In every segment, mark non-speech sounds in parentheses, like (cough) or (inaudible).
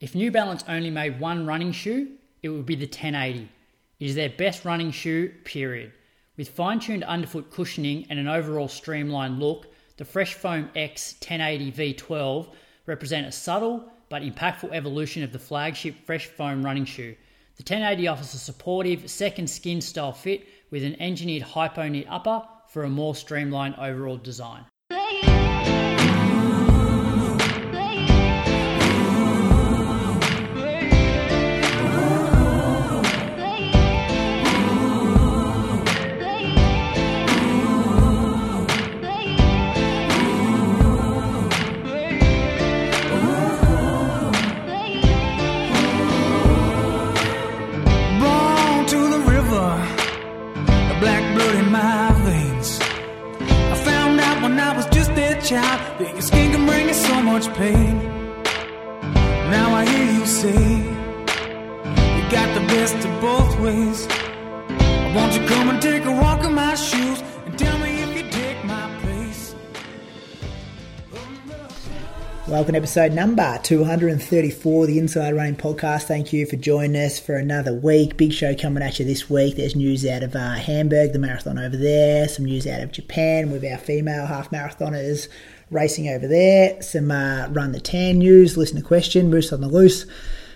If New Balance only made one running shoe, it would be the 1080. It is their best running shoe, period. With fine tuned underfoot cushioning and an overall streamlined look, the Fresh Foam X 1080 V12 represent a subtle but impactful evolution of the flagship Fresh Foam running shoe. The 1080 offers a supportive second skin style fit with an engineered Hypoknit upper for a more streamlined overall design. Child that your skin can bring you so much pain. Now I hear you say you got the best of both ways. Won't you come and take Welcome to episode number 234 the Inside Running Podcast. Thank you for joining us for another week. Big show coming at you this week. There's news out of uh, Hamburg, the marathon over there, some news out of Japan with our female half marathoners racing over there, some uh, Run the Tan news, listen to question, Moose on the Loose,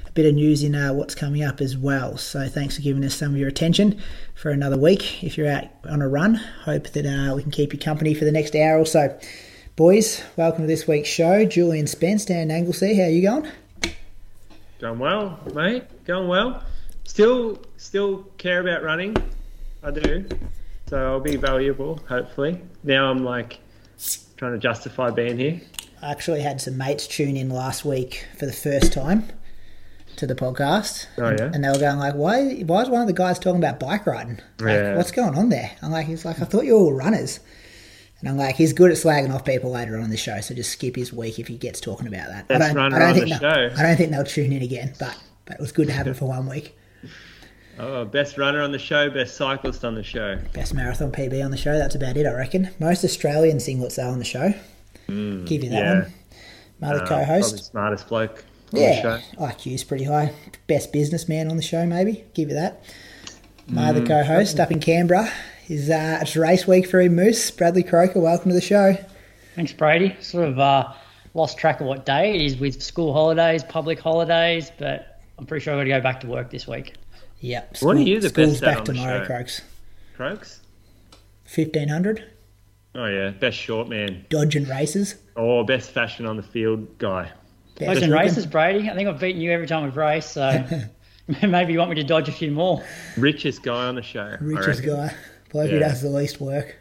a bit of news in uh, what's coming up as well. So thanks for giving us some of your attention for another week. If you're out on a run, hope that uh, we can keep you company for the next hour or so. Boys, welcome to this week's show. Julian Spence down Anglesea, How are you going? Going well, mate. Going well. Still, still care about running. I do. So I'll be valuable, hopefully. Now I'm like trying to justify being here. I actually had some mates tune in last week for the first time to the podcast. Oh, yeah? And they were going like, Why why is one of the guys talking about bike riding? Like, Yeah. what's going on there? I'm like, he's like, I thought you were all runners. And I'm like, he's good at slagging off people later on in the show, so just skip his week if he gets talking about that. Best I don't, runner I don't on think the show. I don't think they'll tune in again, but but it was good to have him for one week. Oh, best runner on the show, best cyclist on the show. Best marathon PB on the show. That's about it, I reckon. Most Australian singlets are on the show. Give you that Mm, yeah. one. My Uh, co-host. Smartest bloke on the Yeah, show. IQ's pretty high. Best businessman on the show, maybe. Give you that. My Mm, co-host up in Canberra is uh, it's race week for him, Moose. Bradley Croker, welcome to the show. Thanks, Brady. Sort of uh, lost track of what day it is with school holidays, public holidays, but I'm pretty sure I've got to go back to work this week. Yep. What are you the school's best at back on the tomorrow, show? Croaks. Croaks? Fifteen hundred. Oh, yeah. Best short man. Dodge and races. Oh, best fashion on the field guy. Best Most in looking. races, Brady. I think I've beaten you every time we've raced, so (laughs) (laughs) maybe you want me to dodge a few more. Richest guy on the show. Richest guy. Bloke who does the least work.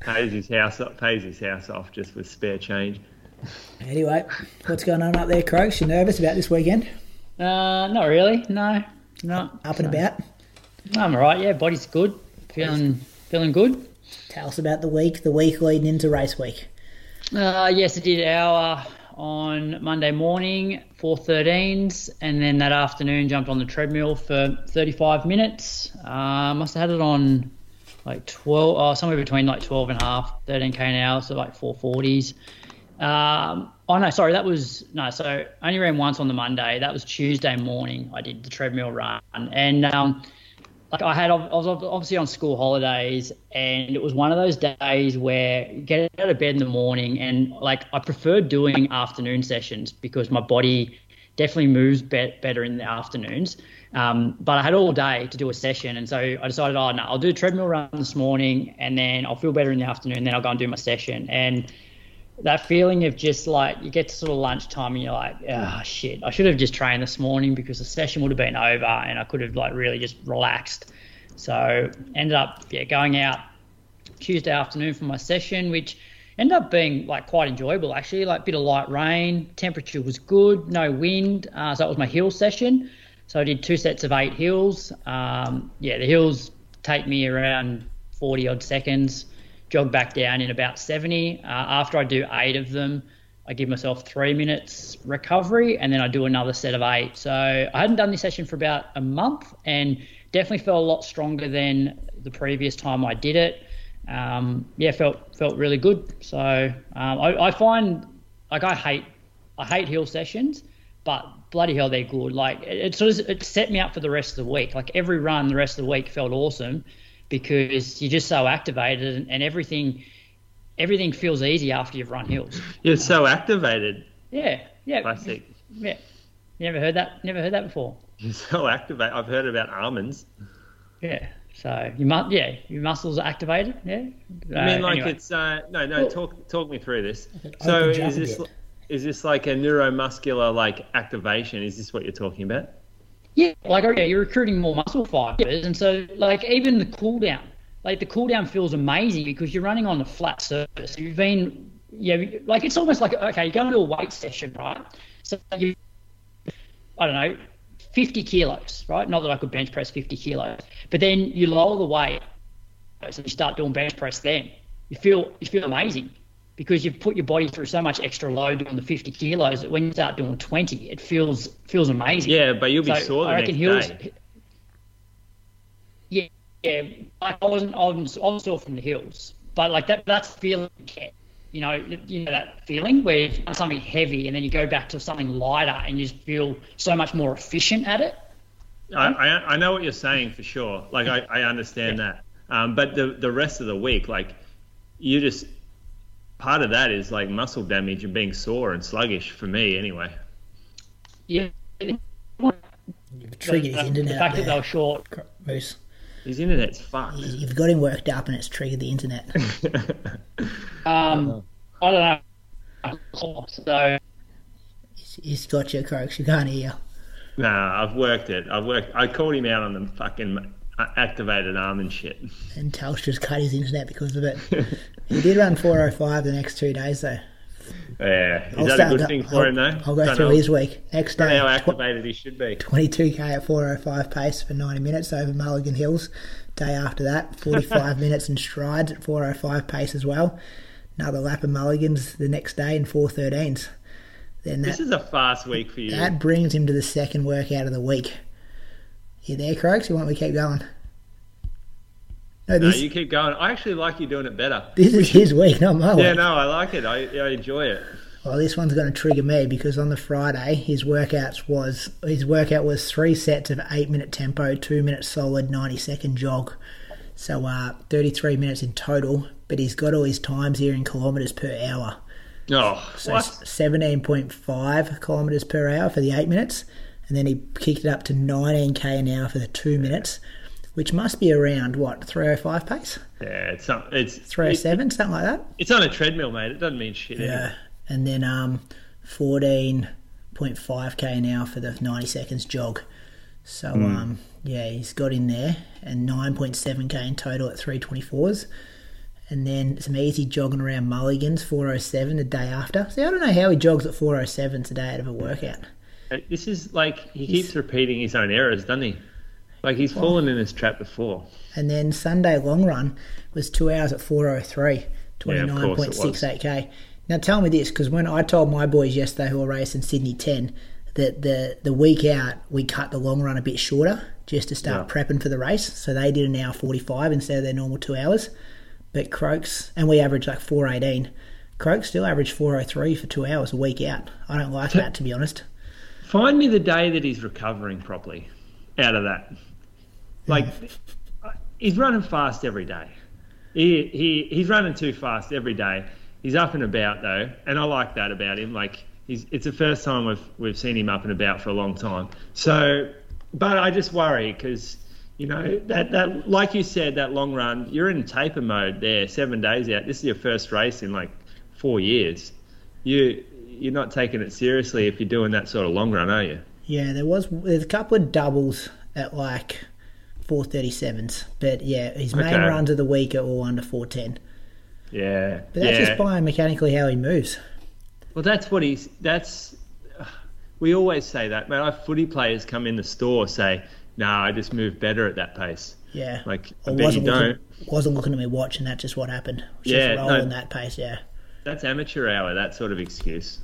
Pays his house off, pays his house off just with spare change. Anyway, what's going on up there, Croaks? You nervous about this weekend? Uh, not really. No, no. Up and about? I'm all right. Yeah, body's good. Feeling feeling good. Tell us about the week, the week leading into race week. Uh, yes, I did an hour on Monday morning, 4.13s, and then that afternoon jumped on the treadmill for 35 minutes. Uh, must have had it on like 12, oh, somewhere between like 12 and a half, 13k an hour, so like 440s. Um, oh no, sorry, that was no. So I only ran once on the Monday. That was Tuesday morning. I did the treadmill run, and um, like I had, I was obviously on school holidays, and it was one of those days where get out of bed in the morning, and like I prefer doing afternoon sessions because my body definitely moves be- better in the afternoons. Um, but I had all day to do a session, and so I decided, oh no, I'll do a treadmill run this morning, and then I'll feel better in the afternoon, and then I'll go and do my session, and that feeling of just like you get to sort of lunchtime and you're like, oh shit, I should have just trained this morning because the session would have been over and I could have like really just relaxed. So ended up yeah going out Tuesday afternoon for my session, which ended up being like quite enjoyable actually. Like bit of light rain, temperature was good, no wind. Uh, so that was my hill session. So I did two sets of eight hills. Um, yeah, the hills take me around 40 odd seconds jog back down in about 70. Uh, after I do eight of them, I give myself three minutes recovery and then I do another set of eight. So I hadn't done this session for about a month and definitely felt a lot stronger than the previous time I did it. Um, yeah, felt felt really good. So um, I, I find like I hate I hate hill sessions, but bloody hell, they're good. Like it, it sort of it set me up for the rest of the week. Like every run, the rest of the week felt awesome because you're just so activated and, and everything everything feels easy after you've run hills. You're so activated. Yeah, yeah, Classic. yeah. Never heard that? Never heard that before. (laughs) So activate. I've heard about almonds. Yeah. So you must, yeah, your muscles are activated. Yeah. I mean, Uh, like anyway. it's uh, no, no. Talk, talk me through this. So is this is this like a neuromuscular like activation? Is this what you're talking about? Yeah, like okay, you're recruiting more muscle fibers, and so like even the cool down, like the cool down feels amazing because you're running on a flat surface. You've been, yeah, like it's almost like okay, you go into a weight session, right? So you, I don't know, 50 kilos, right? Not that I could bench press 50 kilos, but then you lower the weight, so you start doing bench press. Then you feel you feel amazing because you've put your body through so much extra load doing the 50 kilos that when you start doing 20, it feels feels amazing. Yeah, but you'll be So, sore the I next reckon hills. day. Yeah, yeah. I wasn't. I was, I was sore from the hills, but like that. That's feeling you get. You know, you know that feeling where you've done something heavy and then you go back to something lighter and you just feel so much more efficient at it. I, I I know what you're saying for sure. Like I, I understand that. Um, but the the rest of the week, like you just part of that is like muscle damage and being sore and sluggish for me anyway. Yeah. You've The, triggered his the internet fact that they were short. Moose. His internet's fucked. You've got him worked up and it's triggered the internet. (laughs) Um, I don't know. So He's- He's got you, Croaks. You can't hear. nah, I've worked it. I've worked. I called him out on the fucking activated arm and shit. And Telstra's cut his internet because of it. (laughs) he did run 405 the next two days, though. Yeah, is I'll that a good go- thing for I'll, him though? I'll go Don't through know. his week. Next day, know how tw- activated he should be. 22k at 405 pace for 90 minutes over Mulligan Hills. Day after that, 45 (laughs) minutes in strides at 405 pace as well. Another lap of Mulligans the next day in 413s. Then This is a fast week for you. that brings him to the second workout of the week. You there, Croaks? You want me to keep going? No, this, no, you keep going. I actually like you doing it better. this is his week, not my Yeah, week. no, I like it. I, I enjoy it. Well, this one's going to trigger me because on the Friday, his workouts was his workout was three sets of eight minute tempo, two minute solid, ninety second jog. So uh, thirty three minutes in total. But he's got all his times here in kilometres per hour. Oh, So what? seventeen point five kilometres per hour for the eight minutes, and then he kicked it up to nineteen k an hour for the two minutes, which must be around what three oh five pace, Yeah, it's some, it's three oh seven, something like that. It's on a treadmill, mate. It doesn't mean shit. Yeah, anyway. and then um, fourteen point five k an hour for the ninety seconds jog. So um, yeah, he's got in there, and nine point seven k in total at three twenty fours. And then some easy jogging around Mulligan's, 407 the day after. See, I don't know how he jogs at 407 today out of a workout. Uh, This is like he keeps repeating his own errors, doesn't he? Like he's fallen in this trap before. And then Sunday long run was two hours at 403, Yeah, of course it was. 29.68k. Now tell me this, because when I told my boys yesterday who were racing Sydney 10 that the, the week out we cut the long run a bit shorter just to start Yeah. prepping for the race. So they did an hour 45 instead of their normal two hours. But Croaks, and we average like 418. Croaks still average 403 for two hours a week out. I don't like that, to be honest. Find me the day that he's recovering properly out of that. Like he's running fast every day. He he he's running too fast every day. He's up and about though, and I like that about him. Like he's it's the first time we've we've seen him up and about for a long time. So, but I just worry because you know that that like you said that long run you're in taper mode there seven days out. This is your first race in like four years. You you're not taking it seriously if you're doing that sort of long run, are you? Yeah, there was there's a couple of doubles at like 437s, but yeah, his main Okay. runs of the week are all under 410. Yeah, But that's yeah. just biomechanically how he moves. Well, that's what he's. That's. We always say that, man. Our footy players come in the store say, "Nah, I just move better at that pace." Yeah, Like, I bet wasn't looking, don't. wasn't looking at me watch, and that's just what happened. Just Yeah, rolling no. that pace. Yeah. That's amateur hour. That sort of excuse.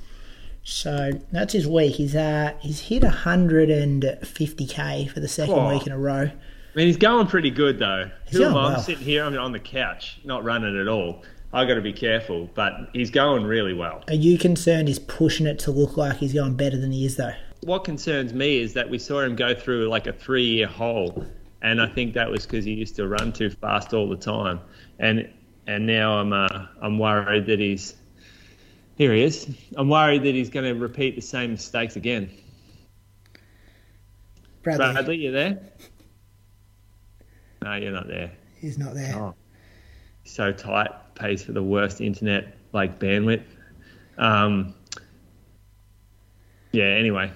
So that's his week. He's uh he's hit 150k for the second Oh. week in a row. I mean, he's going pretty good though. He's Who am I? well. I'm sitting here. I'm on the couch, not running at all. I got to be careful, but he's going really well. Are you concerned he's pushing it to look like he's going better than he is though? What concerns me is that we saw him go through like a three-year hole, and I think that was because he used to run too fast all the time, and and now I'm uh, I'm worried that he's here he is. I'm worried that he's going to repeat the same mistakes again. Bradley, Bradley, you there? No, you're not there. he's not there. Oh, so tight. Pays for the worst internet like bandwidth. Um, yeah. Anyway,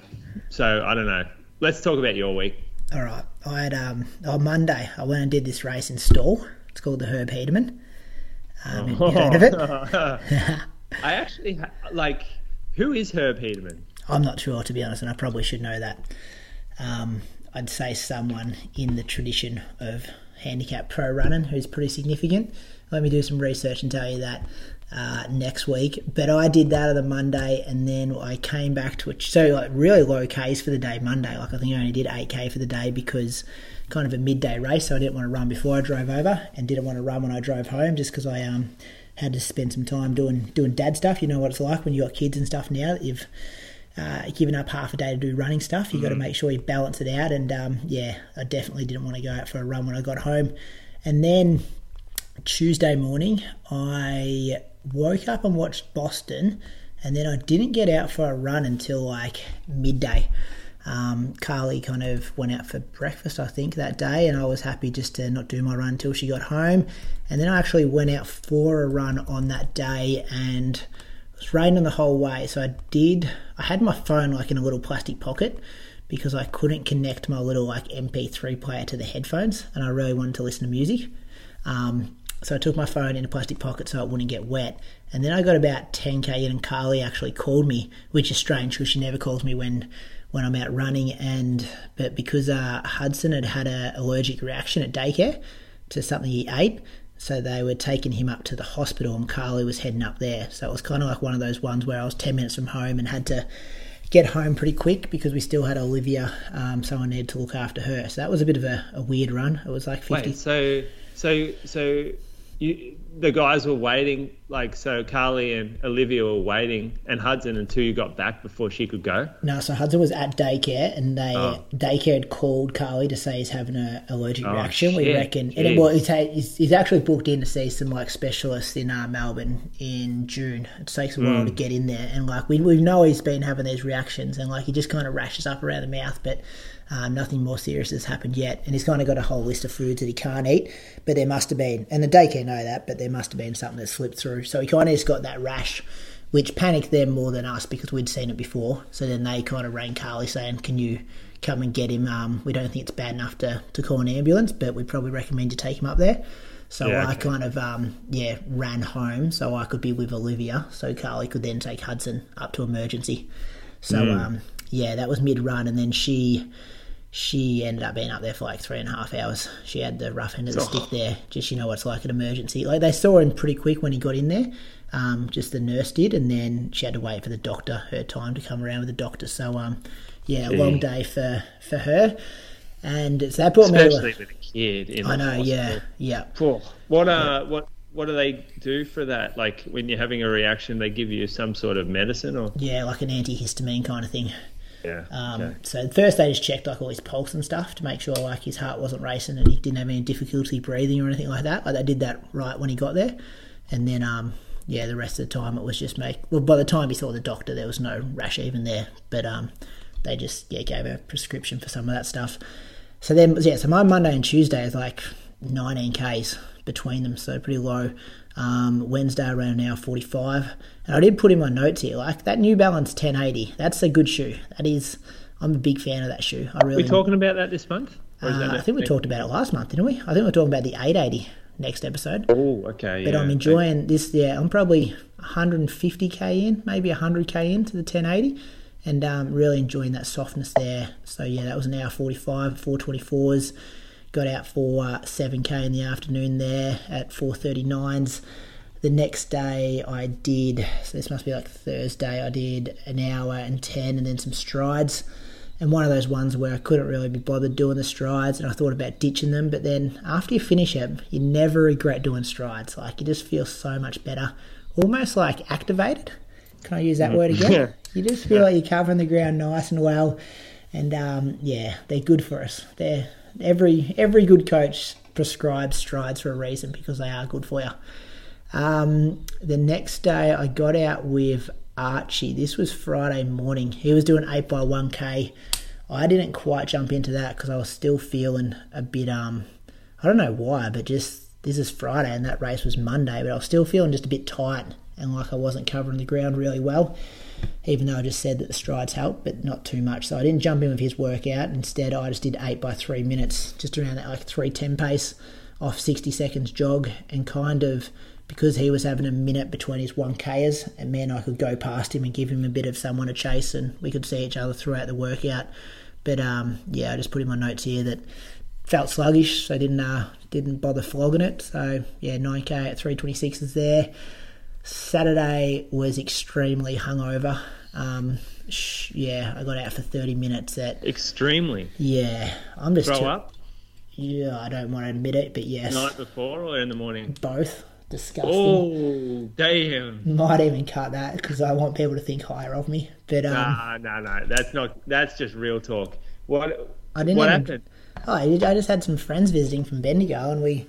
so I don't know. Let's talk about your week. All right. I had um on Monday. I went and did this race in Stawell. It's called the Herb Hedeman. Um, you heard of it? (laughs) I actually ha- like. Who is Herb Hedeman? I'm not sure to be honest, and I probably should know that. Um, I'd say someone in the tradition of handicap pro running who's pretty significant. Let me do some research and tell you that uh, next week. But I did that on the Monday, and then I came back to it. So like really low Ks for the day Monday. Like I think I only did eight K for the day because kind of a midday race, so I didn't want to run before I drove over, and didn't want to run when I drove home, just because I um had to spend some time doing doing dad stuff. You know what it's like when you got kids and stuff now that you've uh, given up half a day to do running stuff. You got to make sure you balance it out. And um, yeah, I definitely didn't want to go out for a run when I got home. And then Tuesday morning, I woke up and watched Boston, and then I didn't get out for a run until like midday. Um, Carly kind of went out for breakfast, I think, that day, and I was happy just to not do my run until she got home. And then I actually went out for a run on that day, and it was raining the whole way. So I did. I had my phone like in a little plastic pocket because I couldn't connect my little like MP3 player to the headphones, and I really wanted to listen to music. Um, so I took my phone in a plastic pocket so it wouldn't get wet. And then I got about 10k in, and Carly actually called me, which is strange because she never calls me when when I'm out running. And but because uh, Hudson had had an allergic reaction at daycare to something he ate, so they were taking him up to the hospital, and Carly was heading up there. So it was kind of like one of those ones where I was 10 minutes from home and had to get home pretty quick because we still had Olivia, um, someone needed to look after her. So that was a bit of a, a weird run. It was like 50. Wait, so so so you the guys were waiting like so Carly and Olivia were waiting and Hudson until you got back before she could go. No, so Hudson was at daycare, and they Oh. daycare had called Carly to say he's having an allergic reaction. We shit. reckon, and it, well, he's, he's, actually booked in to see some like specialists in uh, Melbourne in June. It takes a while to get in there, and like we we know he's been having these reactions, and like he just kind of rashes up around the mouth, but. Um, nothing more serious has happened yet, and he's kind of got a whole list of foods that he can't eat. But there must have been, and the daycare know that, but there must have been something that slipped through. So he kind of just got that rash, which panicked them more than us because we'd seen it before. So then they kind of rang Carly saying, "Can you come and get him? Um, we don't think it's bad enough to, to call an ambulance, but we probably recommend you take him up there." So Yeah, I okay. kind of um, yeah ran home so I could be with Olivia, so Carly could then take Hudson up to emergency. So um, yeah, that was mid run, and then she she ended up being up there for like three and a half hours. She had the rough end of the Oh. stick there. Just you know what it's like an emergency. Like they saw him pretty quick when he got in there. Um, just the nurse did, and then she had to wait for the doctor, her time to come around with the doctor. So um, yeah, a long day for for her. And so that brought me. Especially To, with a kid in I know, yeah, hospital. yeah. Cool. What uh what what do they do for that? Like when you're having a reaction, they give you some sort of medicine or Yeah, like an antihistamine kind of thing. Yeah. Um, okay. So first they just checked like all his pulse and stuff to make sure like his heart wasn't racing and he didn't have any difficulty breathing or anything like that. Like they did that right when he got there, and then um, yeah, the rest of the time it was just make. Well, by the time he saw the doctor, there was no rash even there, but um, they just yeah gave a prescription for some of that stuff. So then yeah, so my Monday and Tuesday is like 19 k's between them, so pretty low. Um, Wednesday around an hour 45, and I did put in my notes here like that New Balance 1080. That's a good shoe. That is, I'm a big fan of that shoe. I really. we talking about that this month? Uh, I think we talked about it last month, didn't we? I think we are talking about the 880 next episode. Oh, okay. But yeah. I'm enjoying this. Yeah, I'm probably 150k in, maybe 100k into the 1080, and um, really enjoying that softness there. So yeah, that was an hour 45, 424s. Got out for uh, 7k in the afternoon there at 439s. The next day I did, so this must be like Thursday, I did an hour and 10 and then some strides. And one of those ones where I couldn't really be bothered doing the strides and I thought about ditching them. But then after you finish it, you never regret doing strides. Like you just feel so much better, almost like activated. Can I use that word again? Yeah. You just feel like you're covering the ground nice and well, and um, yeah, they're good for us. They're every every good coach prescribes strides for a reason because they are good for you. Um, the next day, I got out with Archie. This was Friday morning. He was doing eight by one k. I didn't quite jump into that because I was still feeling a bit um, I don't know why, but just this is Friday and that race was Monday, but I was still feeling just a bit tight and like I wasn't covering the ground really well. Even though I just said that the strides helped, but not too much. So I didn't jump in with his workout. Instead, I just did eight by three minutes, just around that like three ten pace, off sixty seconds jog, and kind of because he was having a minute between his 1Kers, and man, I could go past him and give him a bit of someone to chase, and we could see each other throughout the workout. But um, yeah, I just put in my notes here that felt sluggish, so didn't uh, didn't bother flogging it. So yeah, 9k at 326 is there. Saturday was extremely hungover. Um, sh- yeah, I got out for 30 minutes at. Extremely. Yeah, I'm just. Throw too- up Yeah, I don't want to admit it, but yes, night before or in the morning? both disgusting. Oh, damn. Might even cut that because I want people to think higher of me. But um, Nah, no, no. That's not. That's just real talk. What? I didn't What even- happened? Oh, I did- I just had some friends visiting from Bendigo, and we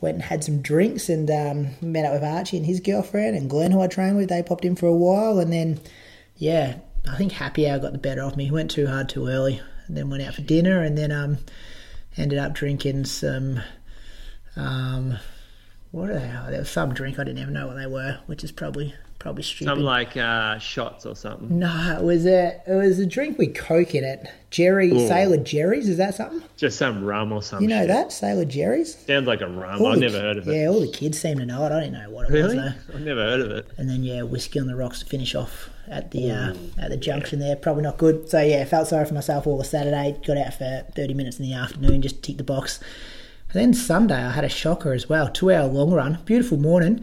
went and had some drinks and um, met up with Archie and his girlfriend and Glenn, who I trained with. They popped in for a while, and then yeah, I think happy hour got the better of me. He went too hard too early, and then went out for dinner, and then um, ended up drinking some um, what the hell? There was some drink I didn't even know what they were, which is probably probably stupid. Some like uh, shots or something. no, it was a it was a drink with Coke in it. Jerry Ooh. Sailor Jerry's, is that something? Just some rum or something. You know that Sailor Jerry's? Sounds like a rum. All I've never ki- heard of it. Yeah, all the kids seem to know it. I didn't know what it Really? was though. I've never heard of it. And then yeah, whiskey on the rocks to finish off at the uh, at the junction there. Probably not good. So yeah, felt sorry for myself all the Saturday. Got out for thirty minutes in the afternoon, just tick the box. And then Sunday I had a shocker as well. Two hour long run, beautiful morning,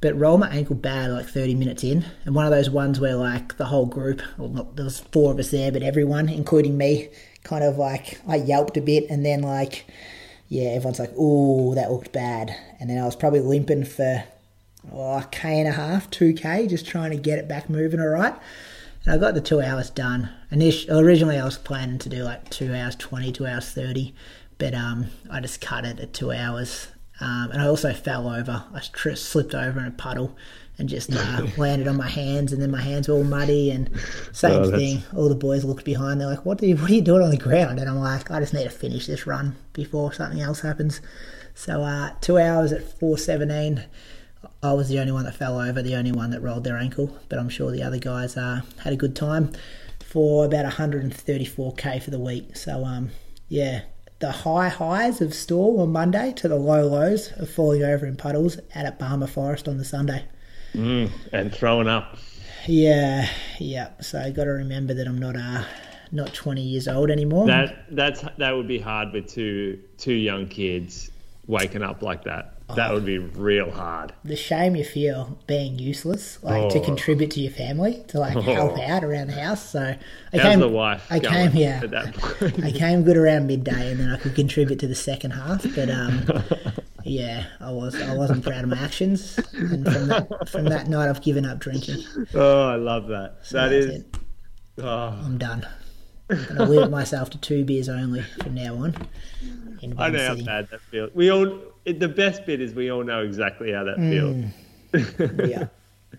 but roll my ankle bad like thirty minutes in. And one of those ones where like the whole group, well not there was four of us there, but everyone, including me, kind of like I yelped a bit and then like yeah, everyone's like, "Ooh, that looked bad," and then I was probably limping for oh, a k and a half, two k, just trying to get it back moving all right. And I got the two hours done. Init- originally, I was planning to do like two hours 20, two hours thirty, but um, I just cut it at two hours. Um, and I also fell over. I slipped over in a puddle and just uh, (laughs) landed on my hands, and then my hands were all muddy. And same Oh, thing. All the boys looked behind. They're like, "What are you? What are you doing on the ground?" And I'm like, "I just need to finish this run before something else happens." So uh, two hours at four seventeen. I was the only one that fell over, the only one that rolled their ankle, but I'm sure the other guys uh, had a good time for about 134k for the week. So um, yeah, the high highs of Stawell on Monday to the low lows of falling over in puddles out at Barmer Forest on the Sunday. Mm, and throwing up. Yeah, yeah. So I got to remember that I'm not uh, not 20 years old anymore. That that's that would be hard with two two young kids waking up like that. That would be real hard. the shame you feel being useless, like to Oh. contribute to your family, to like help Oh. out around the house. So I How's came, the wife? I came, yeah. That? I came good around midday, and then I could contribute to the second half. But um, (laughs) yeah, I was I wasn't proud of my actions, and from that from that night, I've given up drinking. oh, I love that. That that's it. Oh, I'm done. I'm limit myself to two beers only from now on. I know how bad that feels. We all. It, the best bit is we all know exactly how that feels, Mm. (laughs) Yeah,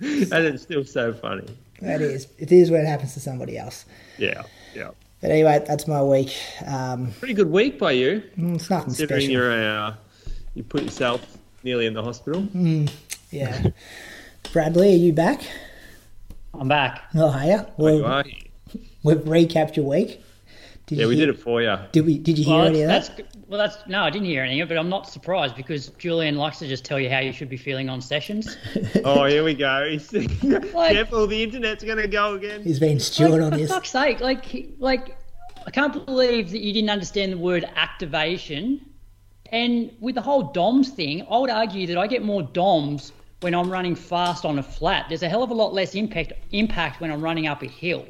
and it's still so funny. that is. It is when it happens to somebody else. Yeah, yeah. But anyway, that's my week. Um, Pretty good week by you, mm, it's nothing considering special. you're a, uh, you put yourself nearly in the hospital. Yeah. (laughs) Bradley, are you back? I'm back. Oh, are you? Where you Well, we've recapped your week. Did Yeah, we hear, did it for you. Did we? Did you hear Well, any of that's, that? that's well, that's no, I didn't hear anything of it, but I'm not surprised because Julian likes to just tell you how you should be feeling on sessions. (laughs) Oh, here we go. (laughs) (laughs) He's- Careful, the internet's going to go again. He's been stewing like, on for this. fuck's sake, like, like, I can't believe that you didn't understand the word activation. And with the whole DOMS thing, I would argue that I get more DOMS when I'm running fast on a flat. There's a hell of a lot less impact impact when I'm running up a hill.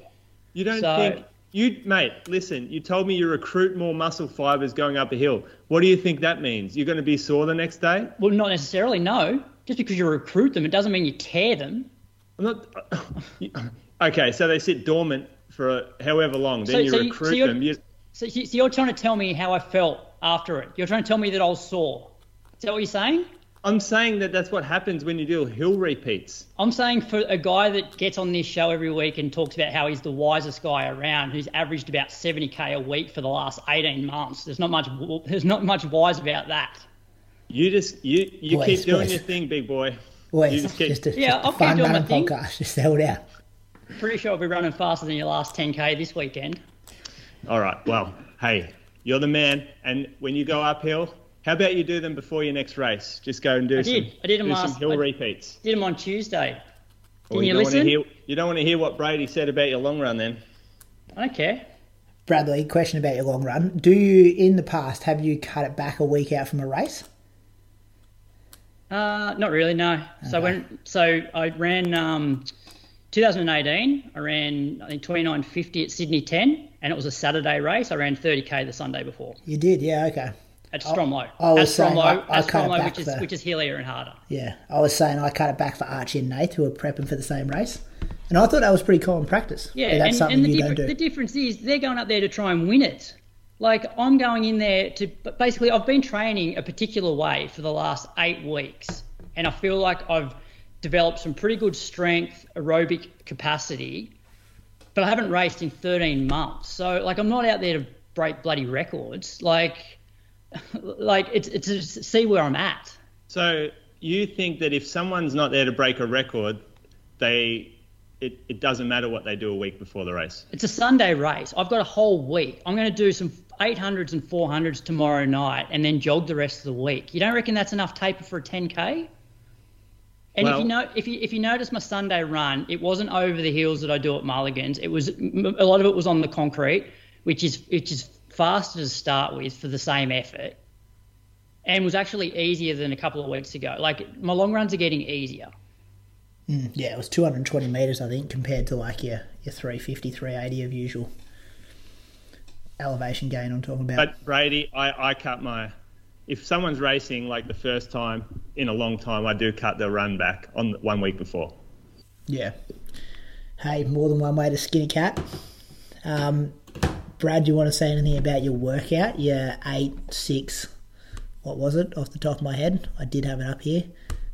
You don't So- think you, mate? Listen, you told me you recruit more muscle fibers going up a hill. What do you think that means? You're going to be sore the next day? Well, not necessarily. No, just because you recruit them, it doesn't mean you tear them. I'm not. (laughs) okay, so they sit dormant for however long. Then So- you so recruit you're- them. You, So, so you're trying to tell me how I felt after it. You're trying to tell me that I was sore. Is that what you're saying? I'm saying that that's what happens when you do hill repeats. I'm saying for a guy that gets on this show every week and talks about how he's the wisest guy around, who's averaged about 70k a week for the last 18 months. There's not much. There's not much wise about that. You just you you Boys, keep doing boys. your thing, big boy. Boys, You just, just a, Yeah, just a I'll keep fun doing my running thing. podcast. Just held out. Pretty sure I'll be running faster than your last 10k this weekend. All right. Well, hey, you're the man. And when you go uphill, how about you do them before your next race? Just go and do some. did. I did 'em do last- some hill I- repeats. Did them on Tuesday. Or Didn't you don't wanna listen? hear, you don't want to hear what Brady said about your long run, then. I don't care. Bradley, question about your long run. Do you, in the past, have you cut it back a week out from a race? Uh, not really, no. So when so I ran um, 2018. I ran I think 29.50 at Sydney 10, and it was a Saturday race. I ran 30k the Sunday before You did, yeah, okay. At Stromlo. I was at saying, Stromlo, I- I at cut it Stromlo, back which is for- which is hillier and harder. Yeah, I was saying I cut it back for Archie and Nate, who were prepping for the same race, and I thought that was pretty common practice. Yeah, But that's and, something and the, you differ- do. the difference is they're going up there to try and win it. Like I'm going in there to basically I've been training a particular way for the last eight weeks, and I feel like I've developed some pretty good strength, aerobic capacity, but I haven't raced in 13 months. So like I'm not out there to break bloody records. Like (laughs) like it's it's to see where I'm at. So you think that if someone's not there to break a record, they it, it doesn't matter what they do a week before the race. It's a Sunday race. I've got a whole week. I'm going to do some 800s and 400s tomorrow night and then jog the rest of the week. You don't reckon that's enough taper for a 10k? And Well- if you know, if you if you notice my Sunday run, it wasn't over the hills that I do at Mulligan's. It was a lot of it was on the concrete, which is which is faster to start with for the same effort, and was actually easier than a couple of weeks ago. Like my long runs are getting easier. Yeah, it was 220 metres, I think, compared to like your, your 350, 380 of usual elevation gain I'm talking about. But Brady, I, I cut my. If someone's racing like the first time in a long time, I do cut the run back on the- one week before. yeah. Hey, more than one way to skin a cat. Um, Brad, do you want to say anything about your workout? Your 8, 6, what was it off the top of my head? I did have it up here.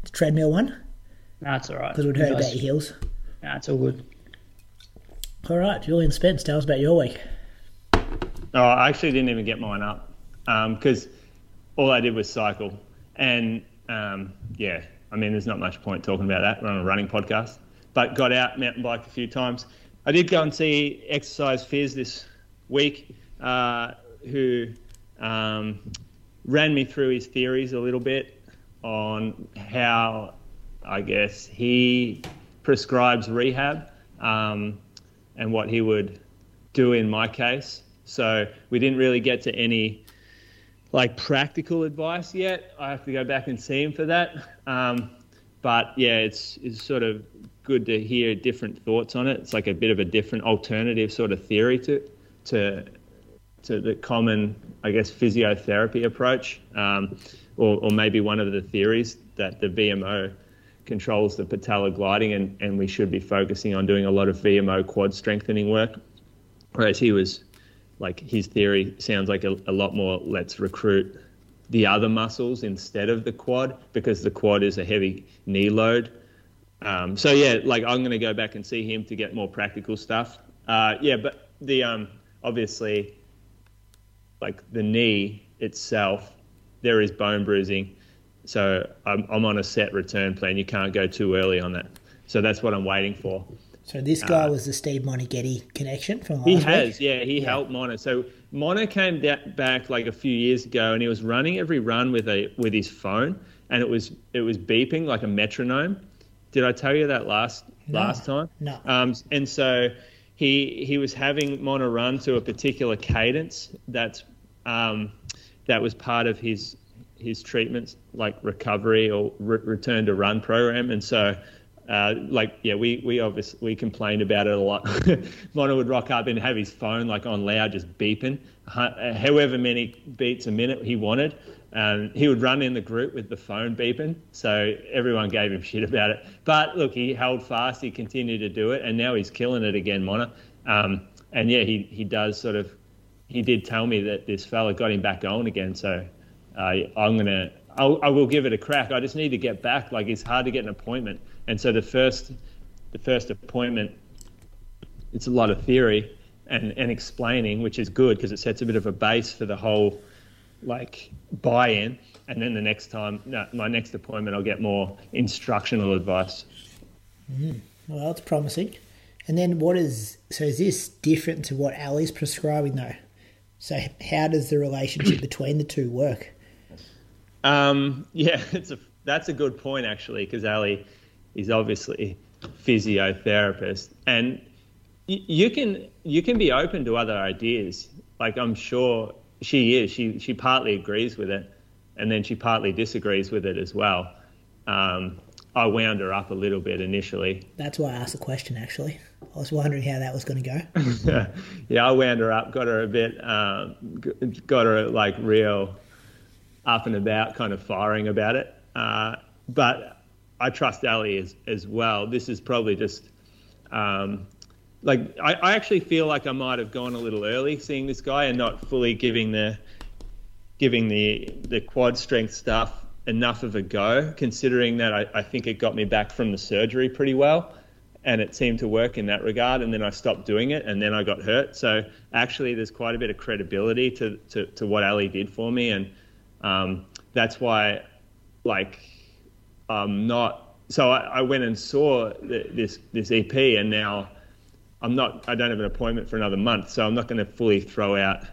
The treadmill one, That's all right. because we'd heard Nice. about your heels. That's all good. All right, Julian Spence, tell us about your week. No, I actually didn't even get mine up because all I did was cycle. And um, yeah, I mean, there's not much point talking about that. We're on a running podcast. But got out, mountain biked a few times. I did go and see Exercise Phys this week, uh, who um, ran me through his theories a little bit on how, I guess, he prescribes rehab um, and what he would do in my case. So we didn't really get to any like practical advice yet. I have to go back and see him for that. Um, but yeah, it's it's sort of good to hear different thoughts on it. It's like a bit of a different alternative sort of theory to to to the common, I guess, physiotherapy approach, um, or, or maybe one of the theories that the VMO controls the patellar gliding, and, and we should be focusing on doing a lot of VMO quad strengthening work. Whereas he was, like, his theory sounds like a, a lot more let's recruit the other muscles instead of the quad because the quad is a heavy knee load. Um, so yeah, like I'm going to go back and see him to get more practical stuff. Uh, yeah, but the um, obviously like the knee itself, there is bone bruising. So I'm, I'm on a set return plan. You can't go too early on that. So that's what I'm waiting for. So this guy was the Steve Moneghetti connection from last He week. has, yeah. He helped Mona. So Mona came da- back like a few years ago, and he was running every run with a with his phone, and it was it was beeping like a metronome. Did I tell you that last last time? No. Um, and so he he was having Mona run to a particular cadence that's um, that was part of his his treatments like recovery or re- return to run program, and so Uh, like yeah, we we obviously we complained about it a lot. (laughs) Mona would rock up and have his phone like on loud, just beeping, however many beats a minute he wanted. Um, he would run in the group with the phone beeping, so everyone gave him shit about it. But look, he held fast. He continued to do it, and now he's killing it again, Mona. Um, and yeah, he he does sort of. He did tell me that this fella got him back going again, so uh, I'm gonna. I'll, I will give it a crack. I just need to get back. Like it's hard to get an appointment and so the first, the first appointment, it's a lot of theory and, and explaining, which is good because it sets a bit of a base for the whole like buy-in. And then the next time, no, my next appointment, I'll get more instructional advice. Mm, well, it's promising. And then what is so? Is this different to what Ali's prescribing though? So how does the relationship (coughs) between the two work? Um, yeah, (laughs) it's a that's a good point actually because Ali is obviously physiotherapist, and you can you can be open to other ideas. Like I'm sure she is. She she partly agrees with it, and then she partly disagrees with it as well. Um, I wound her up a little bit initially. That's why I asked the question. Actually, I was wondering how that was going to go. (laughs) yeah, I wound her up, got her a bit, um, got her like real up and about, kind of firing about it. Uh, but I trust Ali as as well. This is probably just um, like I, I, actually feel like I might have gone a little early seeing this guy and not fully giving the giving the the quad strength stuff enough of a go, considering that I, I think it got me back from the surgery pretty well. And it seemed to work in that regard, and then I stopped doing it, and then I got hurt. So actually, there's quite a bit of credibility to to, to what Ali did for me, and um, that's why, like, I'm not. So I, I went and saw the, this this EP, and now I'm not. I don't have an appointment for another month, so I'm not going to fully throw out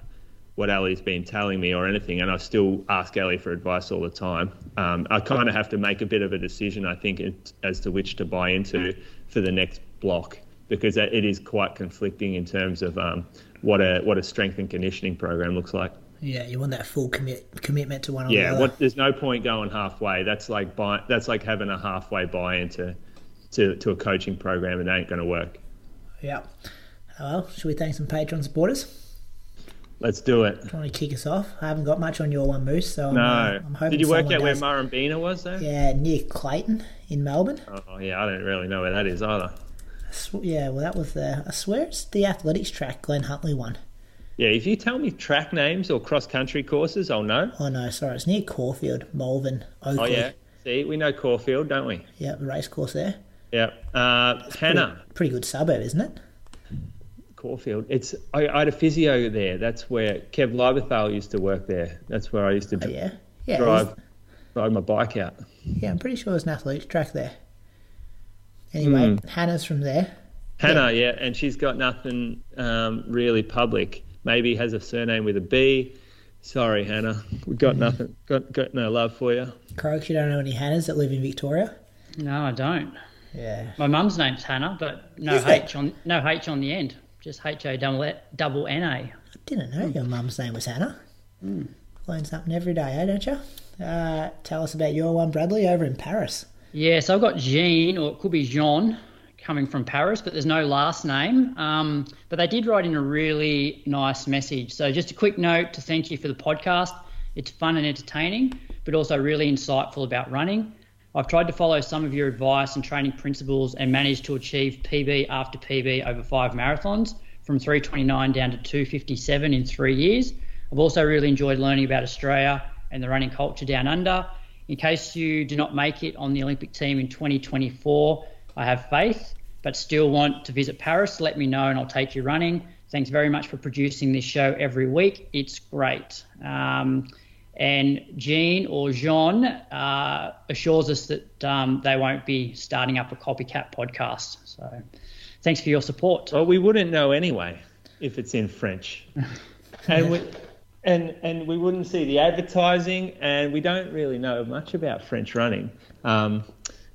what Ali's been telling me or anything, and I still ask Ali for advice all the time. Um, I kind of have to make a bit of a decision, I think, as to which to buy into for the next block because it is quite conflicting in terms of um, what a what a strength and conditioning program looks like. Yeah, you want that full commit commitment to one or yeah, the other. there's no point going halfway. That's like buy, that's like having a halfway buy into to, to a coaching program and it ain't going to work. Yeah. Well, should we thank some Patreon supporters? Let's do it. Trying to kick us off. I haven't got much on your one, Moose. So no. I'm, uh, I'm hoping. Did you work out does. where Murrumbeena was though? Yeah, near Clayton in Melbourne. Oh yeah, I don't really know where that is either. Sw- yeah, well that was the. I swear it's the athletics track Glenn Huntley won. Yeah, if you tell me track names or cross country courses, I'll know. Oh no, sorry, it's near Caulfield, Malvern, Oakleigh. Oh yeah, see, we know Caulfield, don't we? Yeah, race course there. Yeah, uh, Hannah. Pretty, pretty, good suburb, isn't it? Caulfield. It's I, I, had a physio there. That's where Kev Lieberthal used to work there. That's where I used to oh, yeah. Yeah, drive ride my bike out. Yeah, I'm pretty sure there's an athletics track there. Anyway, mm. Hannah's from there. Hannah, yeah. yeah, and she's got nothing um, really public maybe has a surname with a B. Sorry, Hannah, we got mm-hmm. nothing, got got no love for you. Croaks, you don't know any Hannahs that live in Victoria? No, I don't. Yeah. My mum's name's Hannah, but no Is H it? on no H on the end. Just H O double double N A. I didn't know your mum's name was Hannah. Mm. Learn something every day, eh, don't you? Uh, tell us about your one, Bradley, over in Paris. Yeah, so I've got Jean, or it could be Jean, coming from Paris, but there's no last name. Um, but they did write in a really nice message. So just a quick note to thank you for the podcast. It's fun and entertaining, but also really insightful about running. I've tried to follow some of your advice and training principles and managed to achieve PB after PB over five marathons from 329 down to 257 in three years. I've also really enjoyed learning about Australia and the running culture down under. In case you do not make it on the Olympic team in 2024, I have faith, but still want to visit Paris, let me know and I'll take you running. Thanks very much for producing this show every week. It's great. Um, and Jean or Jean uh, assures us that um, they won't be starting up a copycat podcast. So thanks for your support. Well, we wouldn't know anyway if it's in French. (laughs) and we and and we wouldn't see the advertising, and we don't really know much about French running. Um,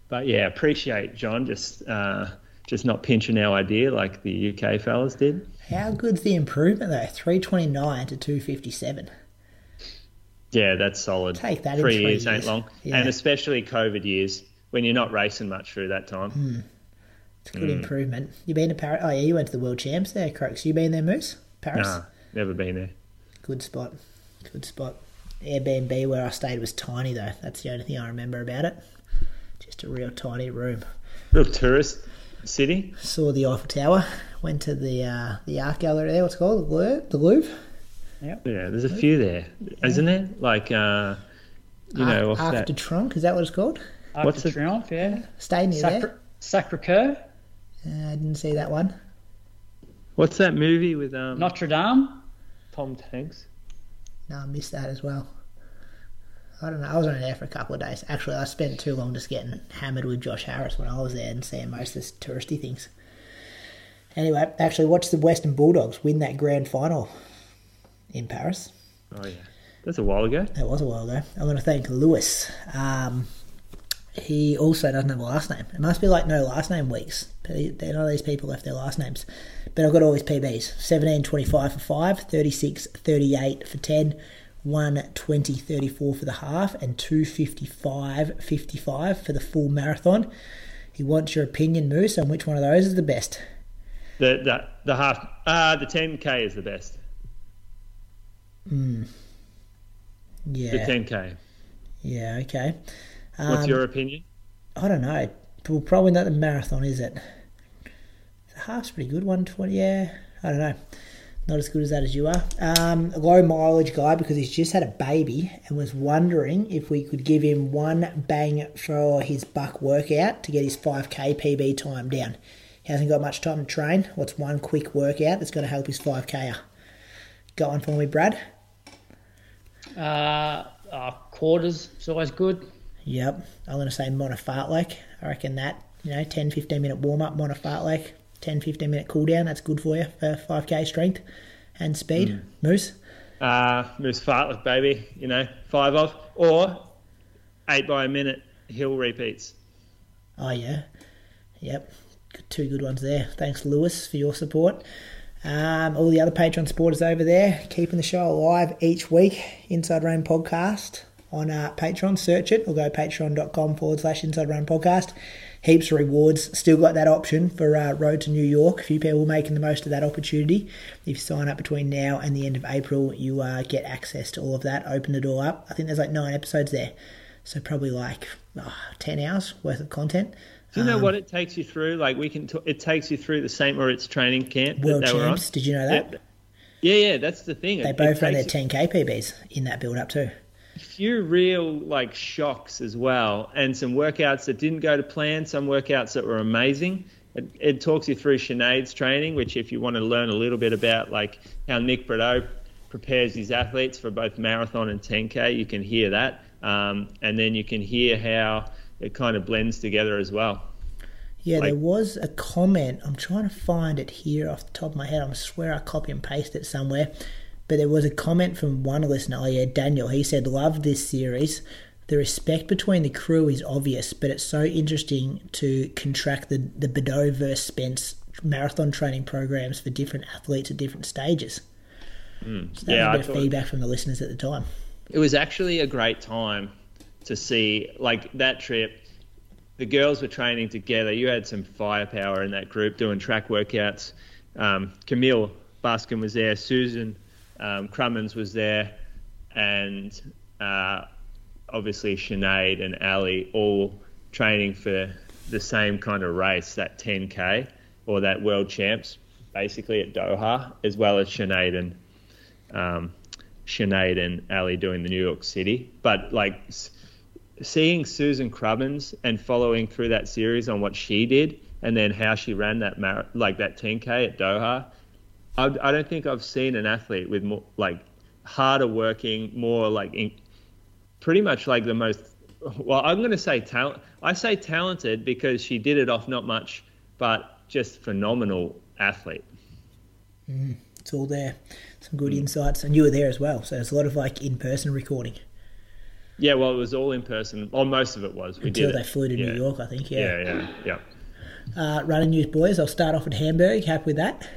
but yeah, appreciate John just uh, just not pinching our idea like the UK fellas did. How good's the improvement though? Three twenty nine to two fifty seven. Yeah, that's solid. Take that. Three, three years, years, ain't long, yeah. and especially COVID years when you're not racing much through that time. It's a good improvement. You been to Paris? Oh yeah, you went to the World Champs there, Croaks. You been there, Moose? Paris. Nah, never been there. Good spot. Good spot. Airbnb where I stayed was tiny though. That's the only thing I remember about it. Just a real tiny room. Real tourist city. Saw the Eiffel Tower. Went to the uh, the art gallery there. What's it called? The Louvre. The Louvre. Yeah, there's a few there, isn't there? Like, uh, you know, Arc, off Arc that. Triomphe. Is that what it's called? Arc What's de the- Triomphe, yeah. Stay near Sacre, there. Sacre Coeur, Uh, I didn't see that one. What's that movie with um, Notre Dame. Tom Hanks? No, I missed that as well. I don't know. I was only there for a couple of days. Actually, I spent too long just getting hammered with Josh Harris when I was there and seeing most of the touristy things. Anyway, actually, watch the Western Bulldogs win that grand final in Paris. Oh yeah, that's a while ago. That was a while ago. I want to thank Lewis. Um, he also doesn't have a last name. It must be like no last name weeks. None of these people left their last names. But I've got all his PBs 17 25 for 5, 36 38 for 10, 1 20 34 for the half, and 2 55 55 for the full marathon. He wants your opinion, Moose, on which one of those is the best. The the the half uh the 10k is the best. Yeah. The 10k. Yeah, okay. What's Um, your opinion? I don't know. Well, probably not the marathon, is it? The half's pretty good. One twenty. Yeah, I don't know. Not as good as that as you are. Um, a low mileage guy because he's just had a baby and was wondering if we could give him one bang for his buck workout to get his five k PB time down. He hasn't got much time to train. What's one quick workout that's going to help his five k? Go on for me, Brad. Uh, uh, quarters is always good. Yep, I'm going to say Mona Fartlek. I reckon that, you know, 10 15 minute warm up, Mona Fartlek, 10 15 minute cool down. That's good for you for 5k strength and speed. Moose? Uh, Moose Fartlek, baby. You know, five off or eight by a minute hill repeats. Oh, yeah. Yep, two good ones there. Thanks, Lewis, for your support. Um, all the other Patreon supporters over there, keeping the show alive each week. Inside Running Podcast on uh, Patreon. Search it or go patreon.com forward slash Inside Running Podcast. Heaps of rewards. Still got that option for uh, Road to New York. A few people making the most of that opportunity. If you sign up between now and the end of April, you uh, get access to all of that. Open it all up. I think there's like nine episodes there. So probably like oh, 10 hours worth of content. Do you know what it takes you through? Like we can, t- it takes you through the St. Moritz training camp World they were on. Champs, did you know that? Yeah, yeah, that's the thing. They It- both it ran their 10k PBs in that build up too. a few real like shocks as well, and some workouts that didn't go to plan. Some workouts that were amazing. It, it talks you through Sinead's training, which if you want to learn a little bit about like how Nick Bideau prepares his athletes for both marathon and 10k, you can hear that, um, and then you can hear how it kind of blends together as well. Yeah, there was a comment. I'm trying to find it here off the top of my head. I swear I copy and paste it somewhere. But there was a comment from one listener. Oh, yeah, Daniel. He said, Love this series. The respect between the crew is obvious, but it's so interesting to contract the, the Bideau versus Spence marathon training programs for different athletes at different stages. Hmm. So that. Yeah, was I a bit of thought- feedback from the listeners at the time. it was actually a great time to see like that trip the girls were training together you had some firepower in that group doing track workouts um, Camille Buscomb was there susan um, Krumins was there and uh, obviously Sinead and ali all training for the same kind of race that 10k or that world champs basically at doha as well as Sinead and um, Sinead and Ali doing the New York City. But like seeing Susan Krumins and following through that series on what she did and then how she ran that mar- like that 10k at Doha, I, I don't think I've seen an athlete with more like harder working, more like in, pretty much like the most. Well, I'm going to say talent. I say talented because she did it off not much, but just phenomenal athlete. Mm, it's all there. Some good mm. insights. And you were there as well. So it's a lot of like in person recording Yeah, well, it was all in person. Well, most of it was. We until did they it. flew to yeah. New York, I think. Yeah. Yeah, yeah, yeah. Uh, running news, boys. I'll start off at Hamburg. Happy with that.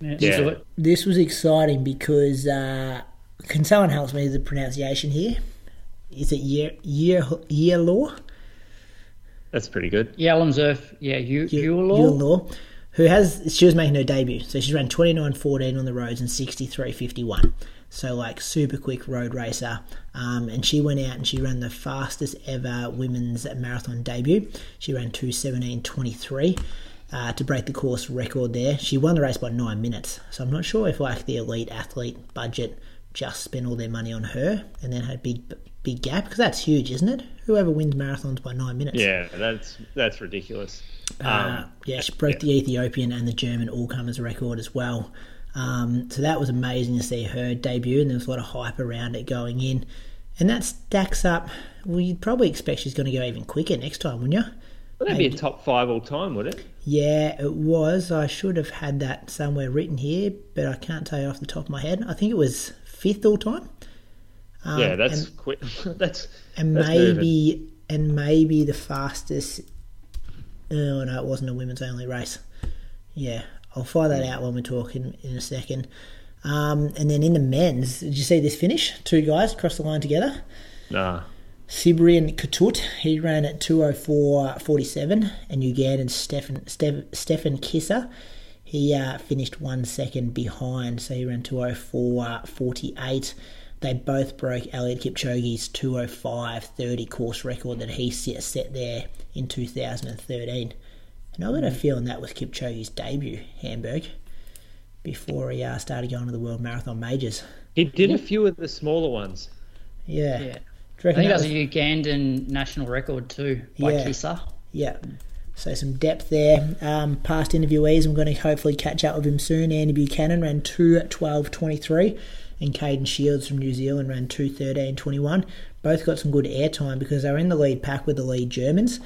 Yeah, Yeah. This was exciting because uh, can someone help me with the pronunciation here? Is it year year year law? That's pretty good. Yeah, Zerf, yeah, you, Yu- Yulaw. Yule Law, who has she was making her debut, so she ran 29.14 on the roads and 63.51. So like super quick road racer, um, and she went out and she ran the fastest ever women's marathon debut. She ran 2:17.23 uh, to break the course record there. She won the race by nine minutes. So I'm not sure if like the elite athlete budget just spent all their money on her and then had a big big gap because that's huge, isn't it? Whoever wins marathons by nine minutes. Yeah, that's that's ridiculous. Uh, Um, yeah, she broke the Ethiopian and the German all comers record as well. Um, so that was amazing to see her debut, and there was a lot of hype around it going in. And that stacks up. Well, you'd probably expect she's going to go even quicker next time, wouldn't you? That'd be a top five all time, would it? Yeah, it was. I should have had that somewhere written here, but I can't tell you off the top of my head. I think it was fifth all time. Um, yeah, that's and- quick. (laughs) that's and That's moving. maybe and maybe the fastest. Oh no, it wasn't a women's only race. Yeah, I'll find that out when we're talking in a second. Um, and then in the men's, did you see this finish? Two guys cross the line together. nah. Cybrian Kotut, he ran at 204.47, and Ugandan Stefan, Stef, Stefan Kissa, he uh, finished one second behind, so he ran 204.48. They both broke Eliud Kipchoge's 205.30 course record that he set, set there in 2013. And I got a feeling that was Kipchoge's debut, Hamburg, before he uh, started going to the World Marathon Majors. He did a few of the smaller ones. Yeah. Yeah. I think that that's was- a Ugandan national record too by Yeah. Kissa. Yeah. So some depth there. Um, past interviewees, I'm going to hopefully catch up with him soon. Andy Buchanan ran 2 12 23, and Caden Shields from New Zealand ran 2 13 21. Both got some good airtime because they were in the lead pack with the lead Germans.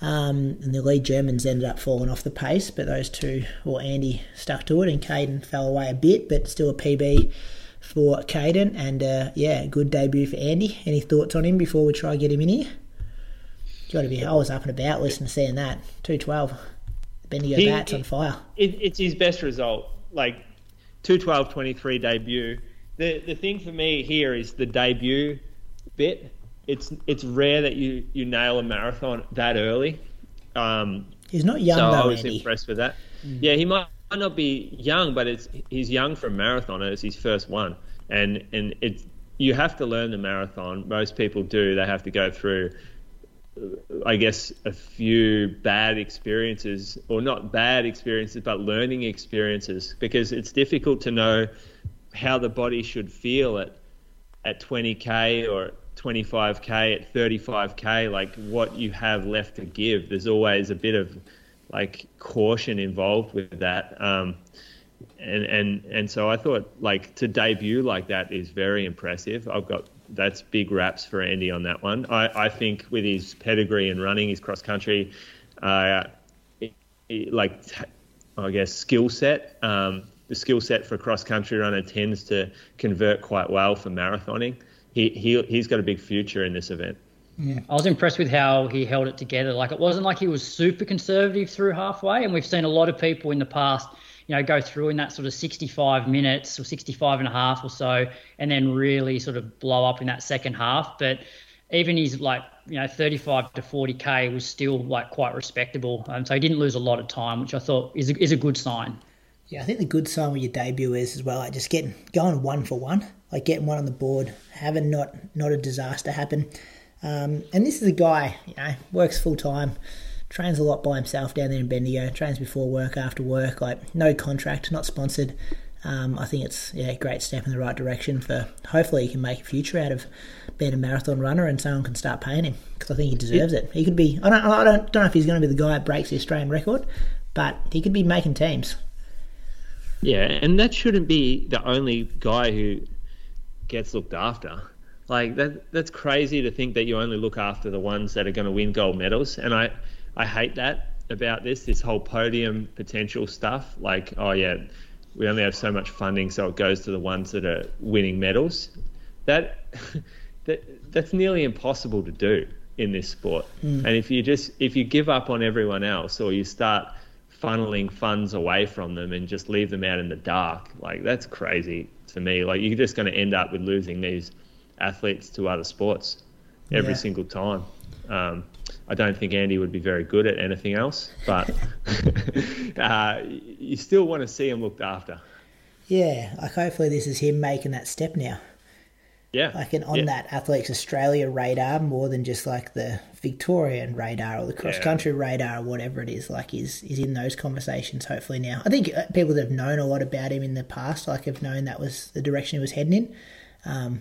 Um, and the lead Germans ended up falling off the pace, but those two, well, Andy stuck to it, and Caden fell away a bit, but still a PB for Caden. And uh, yeah, good debut for Andy. Any thoughts on him before we try to get him in here? Got to be. I was up and about listening, to seeing that two twelve. Bendigo He- bats on fire. It, it's his best result. Like 212.23 debut. The the thing for me here is the debut bit. It's it's rare that you, you nail a marathon that early. Um, He's not young so I though, was Andy. impressed with that. Yeah, he might, might not be young, but it's he's young for a marathon, and it's his first one. And and it's you have to learn the marathon. Most people do. They have to go through, I guess, a few bad experiences, or not bad experiences, but learning experiences, because it's difficult to know how the body should feel at at 20k or 25k at 35k like what you have left to give there's always a bit of like caution involved with that um, and and and so I thought like to debut like that is very impressive I've got that's big raps for Andy on that one I, I think with his pedigree in running his cross country uh, it- it- like I guess skill set. Um, the skill set for cross country runner tends to convert quite well for marathoning. He he he's got a big future in this event. Yeah. I was impressed with how he held it together. Like it wasn't like he was super conservative through halfway, and we've seen a lot of people in the past, you know, go through in that sort of 65 minutes or 65 and a half or so, and then really sort of blow up in that second half. But even his like you know 35 to 40k was still like quite respectable, um, so he didn't lose a lot of time, which I thought is a, is a good sign. Yeah, I think the good sign with your debut is as well, like just getting going one for one, like getting one on the board, having not not a disaster happen. Um, and this is a guy, you know, works full time, trains a lot by himself down there in Bendigo, trains before work, after work, like no contract, not sponsored. Um, I think it's yeah, a great step in the right direction for hopefully he can make a future out of being a marathon runner and someone can start paying him because I think he deserves it. He could be I don't I don't, don't know if he's going to be the guy that breaks the Australian record, but he could be making teams. Yeah, and that shouldn't be the only guy who gets looked after. Like that that's crazy to think that you only look after the ones that are going to win gold medals. And I I hate that about this this whole podium potential stuff. Like oh yeah we only have so much funding so it goes to the ones that are winning medals. That (laughs) that that's nearly impossible to do in this sport. Hmm. And if you just if you give up on everyone else or you start funneling funds away from them and just leave them out in the dark like that's crazy to me like you're just going to end up with losing these athletes to other sports every Yeah. single time. Um, I don't think Andy would be very good at anything else, but (laughs) uh, you still want to see him looked after. Yeah, like hopefully this is him making that step now. Yeah, Like and on yeah. that Athletics Australia radar more than just like the Victorian radar or the cross country radar or whatever it is. Like is is in those conversations. Hopefully now, I think uh, people that have known a lot about him in the past, like have known that was the direction he was heading in. Um,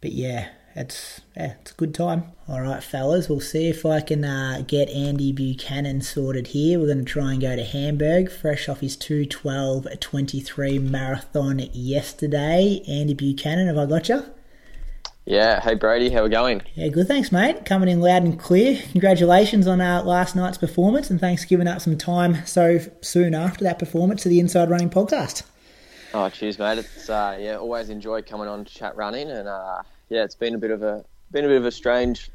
but yeah, it's yeah, it's a good time. All right, fellas, we'll see if I can uh, get Andy Buchanan sorted here. We're going to try and go to Hamburg, fresh off his 212.23 marathon yesterday. Andy Buchanan, have I got you? Yeah. Hey Brady, how are we going? Yeah, good. Thanks, mate. Coming in loud and clear. Congratulations on uh, last night's performance, and thanks for giving up some time so soon after that performance to the Inside Running podcast. Oh, cheers, mate. It's uh, yeah, always enjoy coming on to chat running, and uh, yeah, it's been a bit of a been a bit of a strange,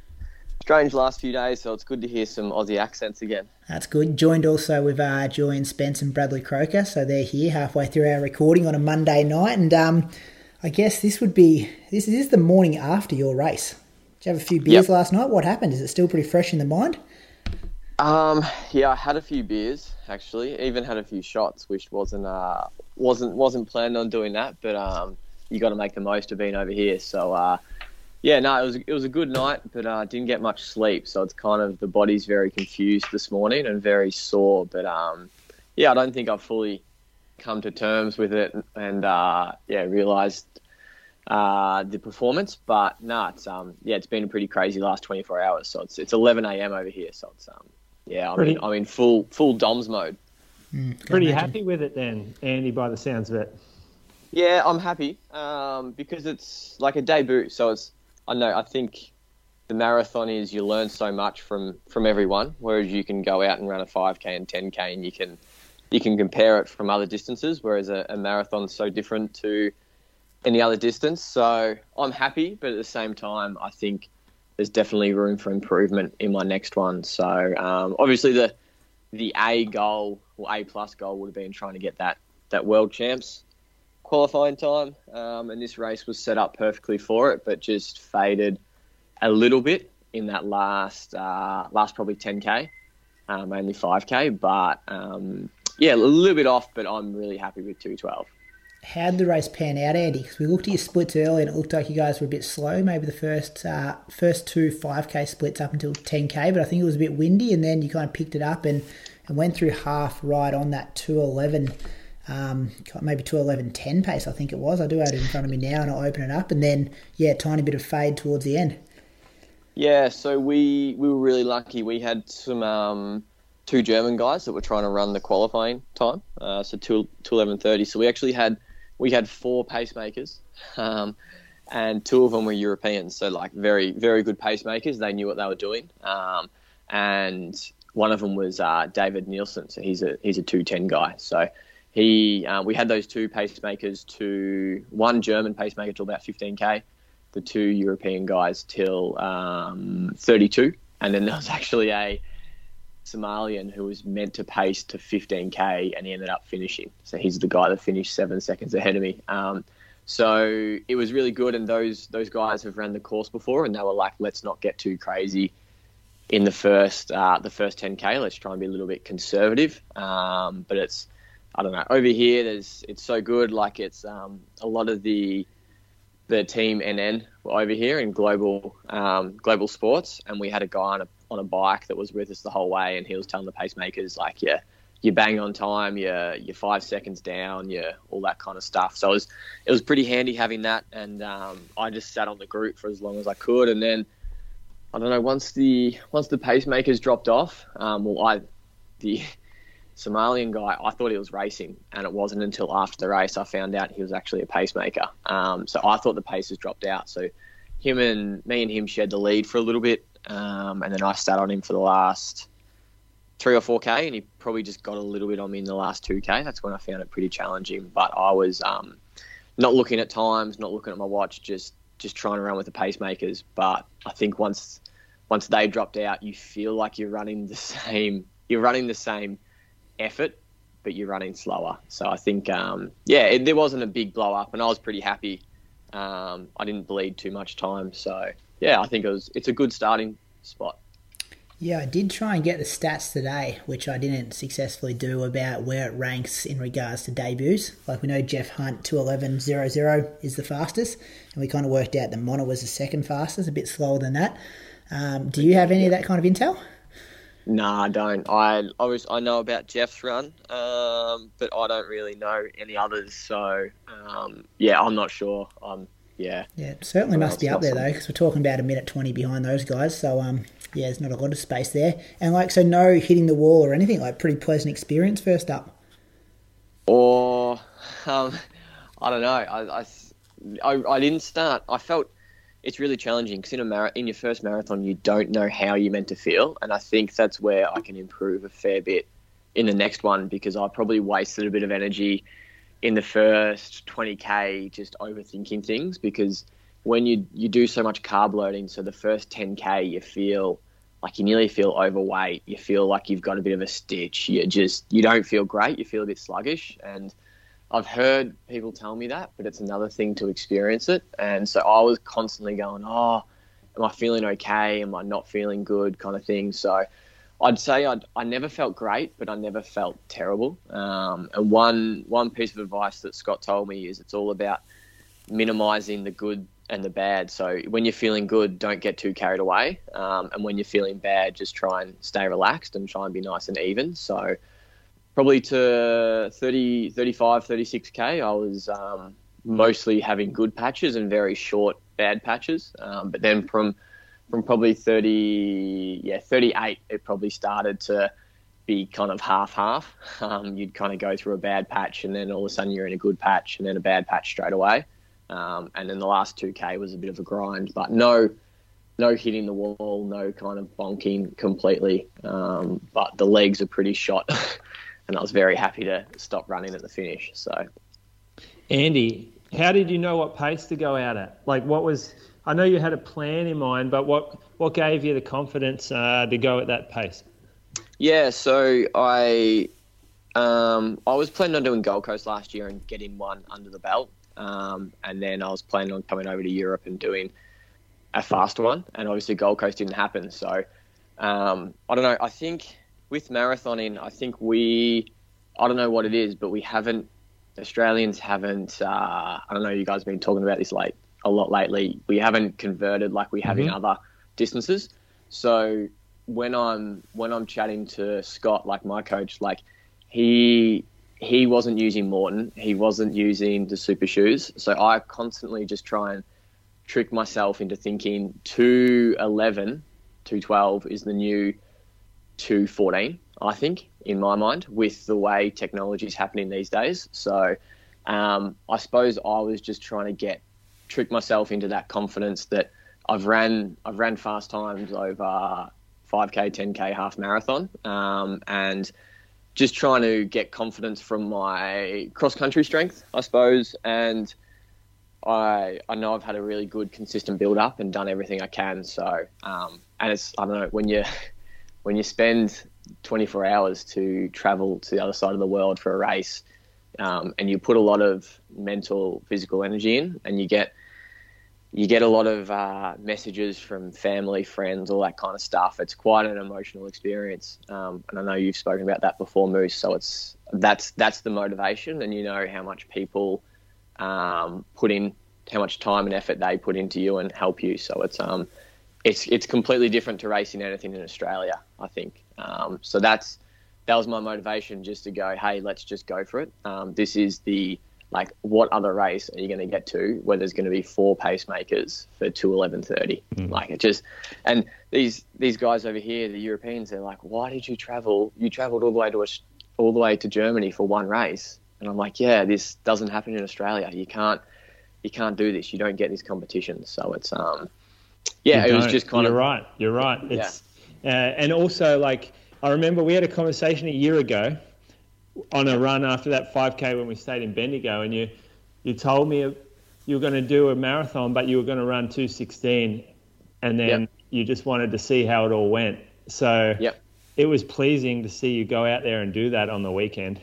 strange last few days. So it's good to hear some Aussie accents again. That's good. Joined also with uh, Julian Spence and Bradley Croker, so they're here halfway through our recording on a Monday night, and um, I guess this would be this is the morning after your race. Did you have a few beers Yep. last night? What happened? Is it still pretty fresh in the mind? Um, yeah, I had a few beers actually, even had a few shots, which wasn't uh, wasn't wasn't planned on doing that, but um, you got to make the most of being over here. So uh, yeah, no, it was it was a good night, but uh, didn't get much sleep, so it's kind of the body's very confused this morning and very sore. But um, yeah, I don't think I've fully come to terms with it, and uh, yeah, realised uh, the performance. But no, it's um, yeah, it's been a pretty crazy last 24 hours. So it's it's 11 a.m. over here, so it's um, yeah, I'm Pretty- in, I'm in full full DOMS mode. Pretty imagine. happy with it then, Andy, by the sounds of it. Yeah, I'm happy um, because it's like a debut. So it's I know I think the marathon is you learn so much from from everyone, whereas you can go out and run a 5k and 10k and you can you can compare it from other distances. Whereas a, a marathon's so different to any other distance. So I'm happy, but at the same time, I think there's definitely room for improvement in my next one. So um, obviously the the A goal or A plus goal would have been trying to get that that world champs qualifying time, um, and this race was set up perfectly for it, but just faded a little bit in that last uh, last probably 10k, um, only 5k, but um, yeah, a little bit off, but I'm really happy with 212. How did the race pan out, Andy? Because we looked at your splits early, and it looked like you guys were a bit slow. Maybe the first uh, first two five k splits up until ten k, but I think it was a bit windy, and then you kind of picked it up and, and went through half right on that two eleven, um, maybe two eleven ten pace. I think it was. I do have it in front of me now, and I'll open it up, and then yeah, tiny bit of fade towards the end. Yeah, so we we were really lucky. We had some um, two German guys that were trying to run the qualifying time, uh, so two two eleven thirty. So we actually had we had four pacemakers, um, and two of them were Europeans. So like very very good pacemakers. They knew what they were doing, um, and one of them was uh, David Nielsen. So he's a he's a two ten guy. So he uh, we had those two pacemakers to one German pacemaker to about fifteen k the two European guys till um, 32, and then there was actually a Somalian who was meant to pace to 15k, and he ended up finishing. So he's the guy that finished seven seconds ahead of me. Um, so it was really good, and those those guys have ran the course before, and they were like, "Let's not get too crazy in the first uh, the first 10k. Let's try and be a little bit conservative." Um, but it's I don't know. Over here, there's it's so good. Like it's um, a lot of the the team NN were over here in global um, global sports, and we had a guy on a on a bike that was with us the whole way, and he was telling the pacemakers like, yeah, you bang on time, you're you're five seconds down, you're all that kind of stuff. So it was it was pretty handy having that, and um, I just sat on the group for as long as I could, and then I don't know once the once the pacemakers dropped off, um, well I the (laughs) Somalian guy, I thought he was racing, and it wasn't until after the race I found out he was actually a pacemaker. Um, so I thought the paces dropped out. So him and me and him shared the lead for a little bit, um, and then I sat on him for the last three or four k, and he probably just got a little bit on me in the last two k. That's when I found it pretty challenging. But I was um, not looking at times, not looking at my watch, just just trying to run with the pacemakers. But I think once once they dropped out, you feel like you're running the (laughs) same. You're running the same effort, but you're running slower. So I think, um, yeah, it, there wasn't a big blow up, and I was pretty happy. Um, I didn't bleed too much time, so yeah, I think it was it's a good starting spot. Yeah, I did try and get the stats today, which I didn't successfully do about where it ranks in regards to debuts. Like we know Jeff Hunt 211.00 is the fastest, and we kind of worked out that Mona was the second fastest, a bit slower than that. Um, do you have any of that kind of intel? Nah, I don't. I obviously I know about Jeff's run, um, but I don't really know any others. So um, yeah, I'm not sure. Um, yeah. Yeah, it certainly Well, must be up there though, because we're talking about a minute twenty behind those guys. So um, yeah, there's not a lot of space there, and like so, no hitting the wall or anything. Like pretty pleasant experience first up. Or um, I don't know. I, I, I, I didn't start. I felt it's really challenging because in a mar- in your first marathon, you don't know how you're meant to feel, and I think that's where I can improve a fair bit in the next one because I probably wasted a bit of energy in the first 20k just overthinking things because when you you do so much carb loading, so the first 10k you feel like you nearly feel overweight. You feel like you've got a bit of a stitch. You just you don't feel great. You feel a bit sluggish, and I've heard people tell me that, but it's another thing to experience it. And so I was constantly going, "Oh, am I feeling okay? Am I not feeling good?" kind of thing. So I'd say I'd, I never felt great, but I never felt terrible. Um, and one one piece of advice that Scott told me is it's all about minimizing the good and the bad. So when you're feeling good, don't get too carried away. Um, and when you're feeling bad, just try and stay relaxed and try and be nice and even. So probably to 30, 35, 36K, I was um, mostly having good patches and very short bad patches. Um, but then from from probably 30, yeah, 38, it probably started to be kind of half half. Um, you'd kind of go through a bad patch and then all of a sudden you're in a good patch and then a bad patch straight away. Um, and then the last 2K was a bit of a grind, but no, no hitting the wall, no kind of bonking completely. Um, but the legs are pretty shot, (laughs) and I was very happy to stop running at the finish. So Andy, how did you know what pace to go out at? Like, what was? I know you had a plan in mind, but what what gave you the confidence uh, to go at that pace? yeah, so I um, I was planning on doing Gold Coast last year and getting one under the belt, um, and then I was planning on coming over to Europe and doing a faster one, and obviously Gold Coast didn't happen. So um, I don't know. I think with marathoning, I think we I don't know what it is, but we haven't Australians haven't. Uh, I don't know. You guys have been talking about this like a lot lately. We haven't converted like we have in other distances. So when I'm when I'm chatting to Scott, like my coach, like he he wasn't using Maurten, he wasn't using the super shoes. So I constantly just try and trick myself into thinking 211, 212 is the new 214, I think, in my mind, with the way technology is happening these days. So um, I suppose I was just trying to get trick myself into that confidence that I've ran I've ran fast times over 5k, 10k, half marathon, um, and just trying to get confidence from my cross country strength, I suppose, and I I know I've had a really good consistent build up and done everything I can. So um, and it's I don't know when you (laughs) when you spend 24 hours to travel to the other side of the world for a race, um, and you put a lot of mental physical energy in, and you get you get a lot of uh, messages from family, friends, all that kind of stuff. It's quite an emotional experience, um, and I know you've spoken about that before, Moose. So it's that's that's the motivation, and you know how much people um, put in, how much time and effort they put into you and help you. So it's um, it's it's completely different to racing anything in Australia, I think. Um, so that's that was my motivation, just to go, hey, let's just go for it. Um, this is the like, what other race are you going to get to where there's going to be four pacemakers for two eleven thirty? Like it just, and these these guys over here, the Europeans, they're like, why did you travel? You travelled all the way to Aus- all the way to Germany for one race, and I'm like, yeah, this doesn't happen in Australia. You can't you can't do this. You don't get these competitions. So it's um, yeah, You it was just kind You're of right. You're right. It's uh, and also like I remember we had a conversation a year ago on a run after that 5k when we stayed in Bendigo, and you you told me you were going to do a marathon, but you were going to run 216, and then Yep. you just wanted to see how it all went. So Yep. it was pleasing to see you go out there and do that on the weekend.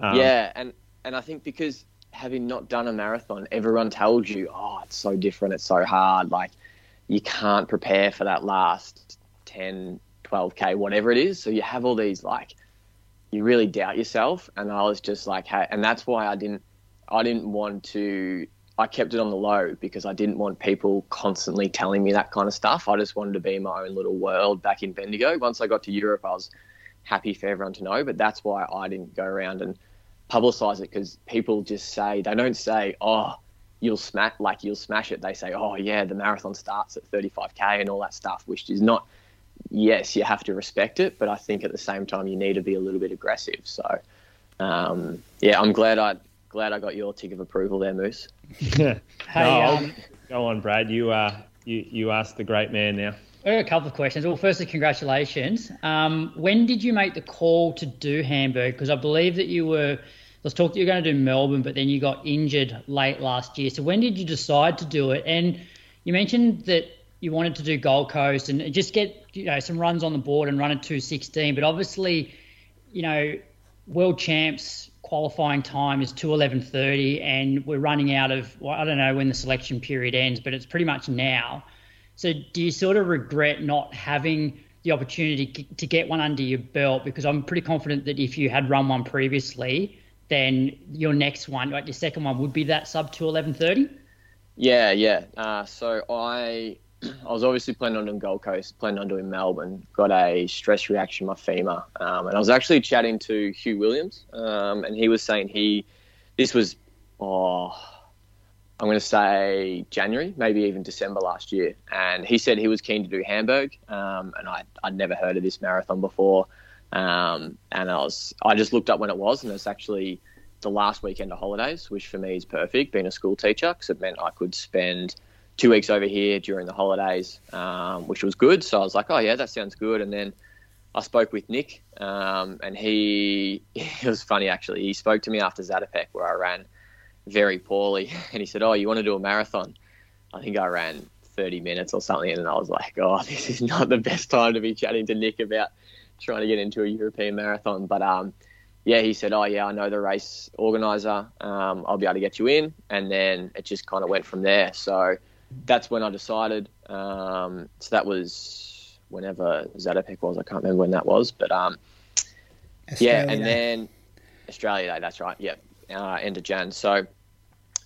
Um, yeah, and and I think because having not done a marathon, everyone tells you, oh, it's so different, it's so hard. Like you can't prepare for that last 10, 12k, whatever it is. So you have all these like you really doubt yourself, and I was just like, hey, and that's why I didn't I didn't want to. I kept it on the low because I didn't want people constantly telling me that kind of stuff. I just wanted to be in my own little world back in Bendigo. Once I got to Europe, I was happy for everyone to know, but that's why I didn't go around and publicize it because people just say they don't say, "Oh, you'll smash like you'll smash it." They say, "Oh yeah, the marathon starts at 35k and all that stuff," which is not. Yes, you have to respect it, but I think at the same time you need to be a little bit aggressive. So, um, yeah, I'm glad I glad I got your tick of approval there, Moose. (laughs) Hey, no, um, go on, Brad. You uh, you you asked the great man now. I got a couple of questions. Well, firstly, congratulations. Um, when did you make the call to do Hamburg? Because I believe that you were, let's talk that you're going to do Melbourne, but then you got injured late last year. So when did you decide to do it? And you mentioned that you wanted to do Gold Coast and just get you know some runs on the board and run at 216. But obviously, you know, world champs qualifying time is 211.30 and we're running out of well, I don't know when the selection period ends, but it's pretty much now. So do you sort of regret not having the opportunity to get one under your belt? Because I'm pretty confident that if you had run one previously, then your next one, like your second one, would be that sub 211.30. Yeah, yeah. Uh, so I I was obviously planning on doing Gold Coast, planning on doing Melbourne. Got a stress reaction my femur, um, and I was actually chatting to Hugh Williams, um, and he was saying he, this was, oh, I'm going to say January, maybe even December last year, and he said he was keen to do Hamburg, um, and I I'd never heard of this marathon before, um, and I was I just looked up when it was, and it's actually the last weekend of holidays, which for me is perfect, being a school teacher, because it meant I could spend two weeks over here during the holidays, um, which was good. So I was like, oh yeah, that sounds good. And then I spoke with Nick, um, and he (laughs) it was funny actually. He spoke to me after Zatopek, where I ran very poorly, (laughs) and he said, oh, you want to do a marathon? I think I ran 30 minutes or something, and I was like, oh, (laughs) this is not the best time to be chatting to Nick about trying to get into a European marathon. But um, yeah, he said, oh yeah, I know the race organizer. Um, I'll be able to get you in, and then it just kind of went from there. So that's when I decided. Um, so that was whenever Zatopek was. I can't remember when that was, but um, yeah, and Day. then Australia Day. That's right. Yeah, uh, end of Jan. So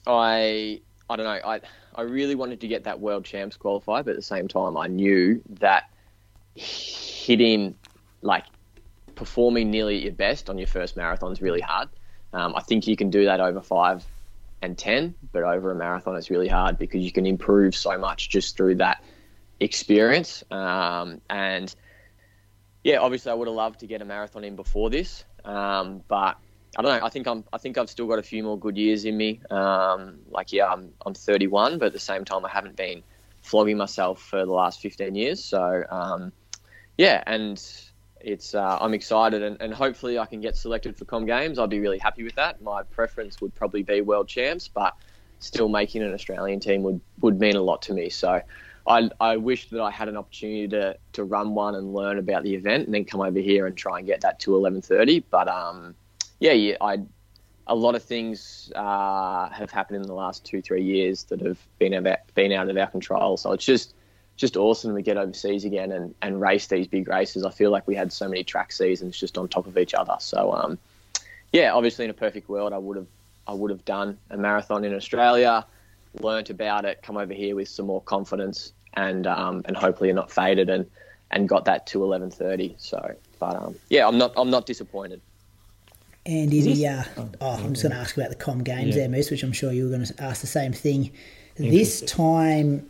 I I don't know. I I really wanted to get that World Champs qualify, but at the same time, I knew that hitting like performing nearly at your best on your first marathon is really hard. Um, I think you can do that over five and 10, but over a marathon, it's really hard because you can improve so much just through that experience. Um, and yeah, obviously, I would have loved to get a marathon in before this, um, but I don't know. I think I'm. I think I've still got a few more good years in me. Um, like, yeah, I'm. I'm 31, but at the same time, I haven't been flogging myself for the last 15 years. So, um, yeah, and it's uh, I'm excited and, and hopefully I can get selected for Com Games. I'd be really happy with that. My preference would probably be World Champs, but still making an Australian team would, would mean a lot to me. So I, I wish that I had an opportunity to, to run one and learn about the event and then come over here and try and get that to 11:30. But um, yeah, yeah, I a lot of things uh, have happened in the last two three years that have been about, been out of our control. So it's just just awesome to get overseas again and, and race these big races. I feel like we had so many track seasons just on top of each other. So um, yeah, obviously in a perfect world, I would have I would have done a marathon in Australia, learnt about it, come over here with some more confidence, and um, and hopefully not faded and and got that to eleven thirty. So, but um, yeah, I'm not I'm not disappointed. And is he? Uh, oh, I'm just going to ask about the Com Games Yeah. there, Moose, which I'm sure you were going to ask the same thing. This time,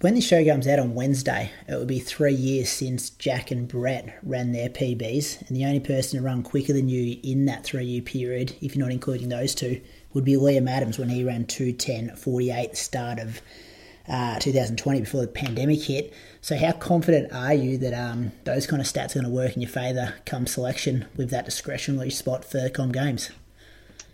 when the show comes out on Wednesday, it will be three years since Jack and Brett ran their PBs, and the only person to run quicker than you in that three-year period, if you're not including those two, would be Liam Adams when he ran 210.48 at the start of uh, 2020 before the pandemic hit. So, how confident are you that um, those kind of stats are going to work in your favour come selection with that discretionary spot for Com Games?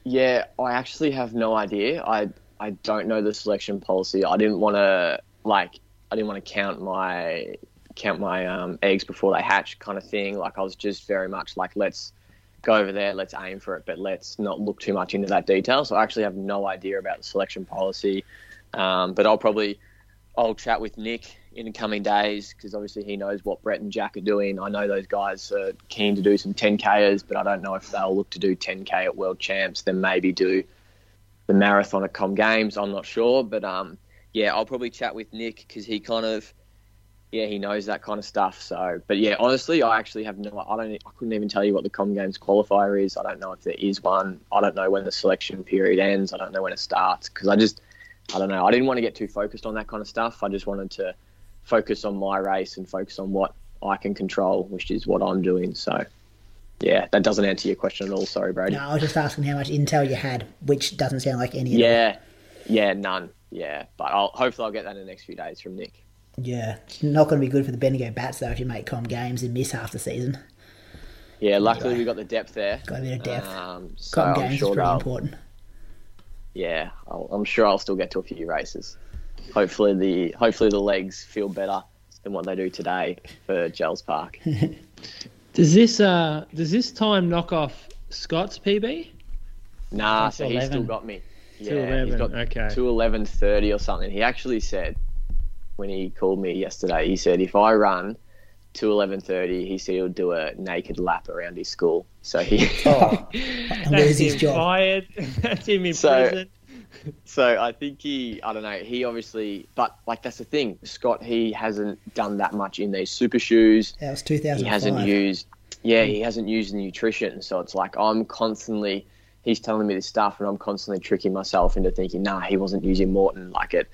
Yeah, I actually have no idea. I I don't know the selection policy. I didn't want to like I didn't want to count my count my um, eggs before they hatch, kind of thing. Like I was just very much like let's go over there, let's aim for it, but let's not look too much into that detail. So I actually have no idea about the selection policy. Um, but I'll probably I'll chat with Nick in the coming days because obviously he knows what Brett and Jack are doing. I know those guys are keen to do some 10Kers, but I don't know if they'll look to do 10K at World Champs, then maybe do the marathon at Com Games. I'm not sure, but um, yeah, I'll probably chat with Nick because he kind of, yeah, he knows that kind of stuff. So, but yeah, honestly, I actually have no, I don't, I couldn't even tell you what the Com Games qualifier is. I don't know if there is one. I don't know when the selection period ends. I don't know when it starts because I just, I don't know. I didn't want to get too focused on that kind of stuff. I just wanted to focus on my race and focus on what I can control, which is what I'm doing. So, yeah, that doesn't answer your question at all. Sorry, Brady. No, I was just asking how much intel you had, which doesn't sound like any. Yeah, yeah, none. Yeah, but I'll hopefully I'll get that in the next few days from Nick. Yeah, not going to be good for the Bendigo Bats though if you make com games and miss half the season. Yeah, luckily we got the depth there. Got a bit of depth. Um, so Com I'm games sure is pretty they'll- important. Yeah, I'll, I'm sure I'll still get to a few races. Hopefully the hopefully the legs feel better than what they do today for Jells Park. (laughs) Does this uh does this time knock off Scott's PB? Nah, so he's still got me. Yeah, 211, he's got okay. two eleven thirty or something. He actually said when he called me yesterday, he said if I run to eleven thirty, he said he'll do a naked lap around his school. So he Oh, (laughs) (laughs) and lose his him job. fired. (laughs) That's him in So- prison. So I think he, I don't know, he obviously, but like that's the thing, Scott, he hasn't done that much in these super shoes. That was two thousand. He hasn't used, yeah, he hasn't used the nutrition. So it's like I'm constantly, he's telling me this stuff, and I'm constantly tricking myself into thinking, nah, he wasn't using Maurten like it,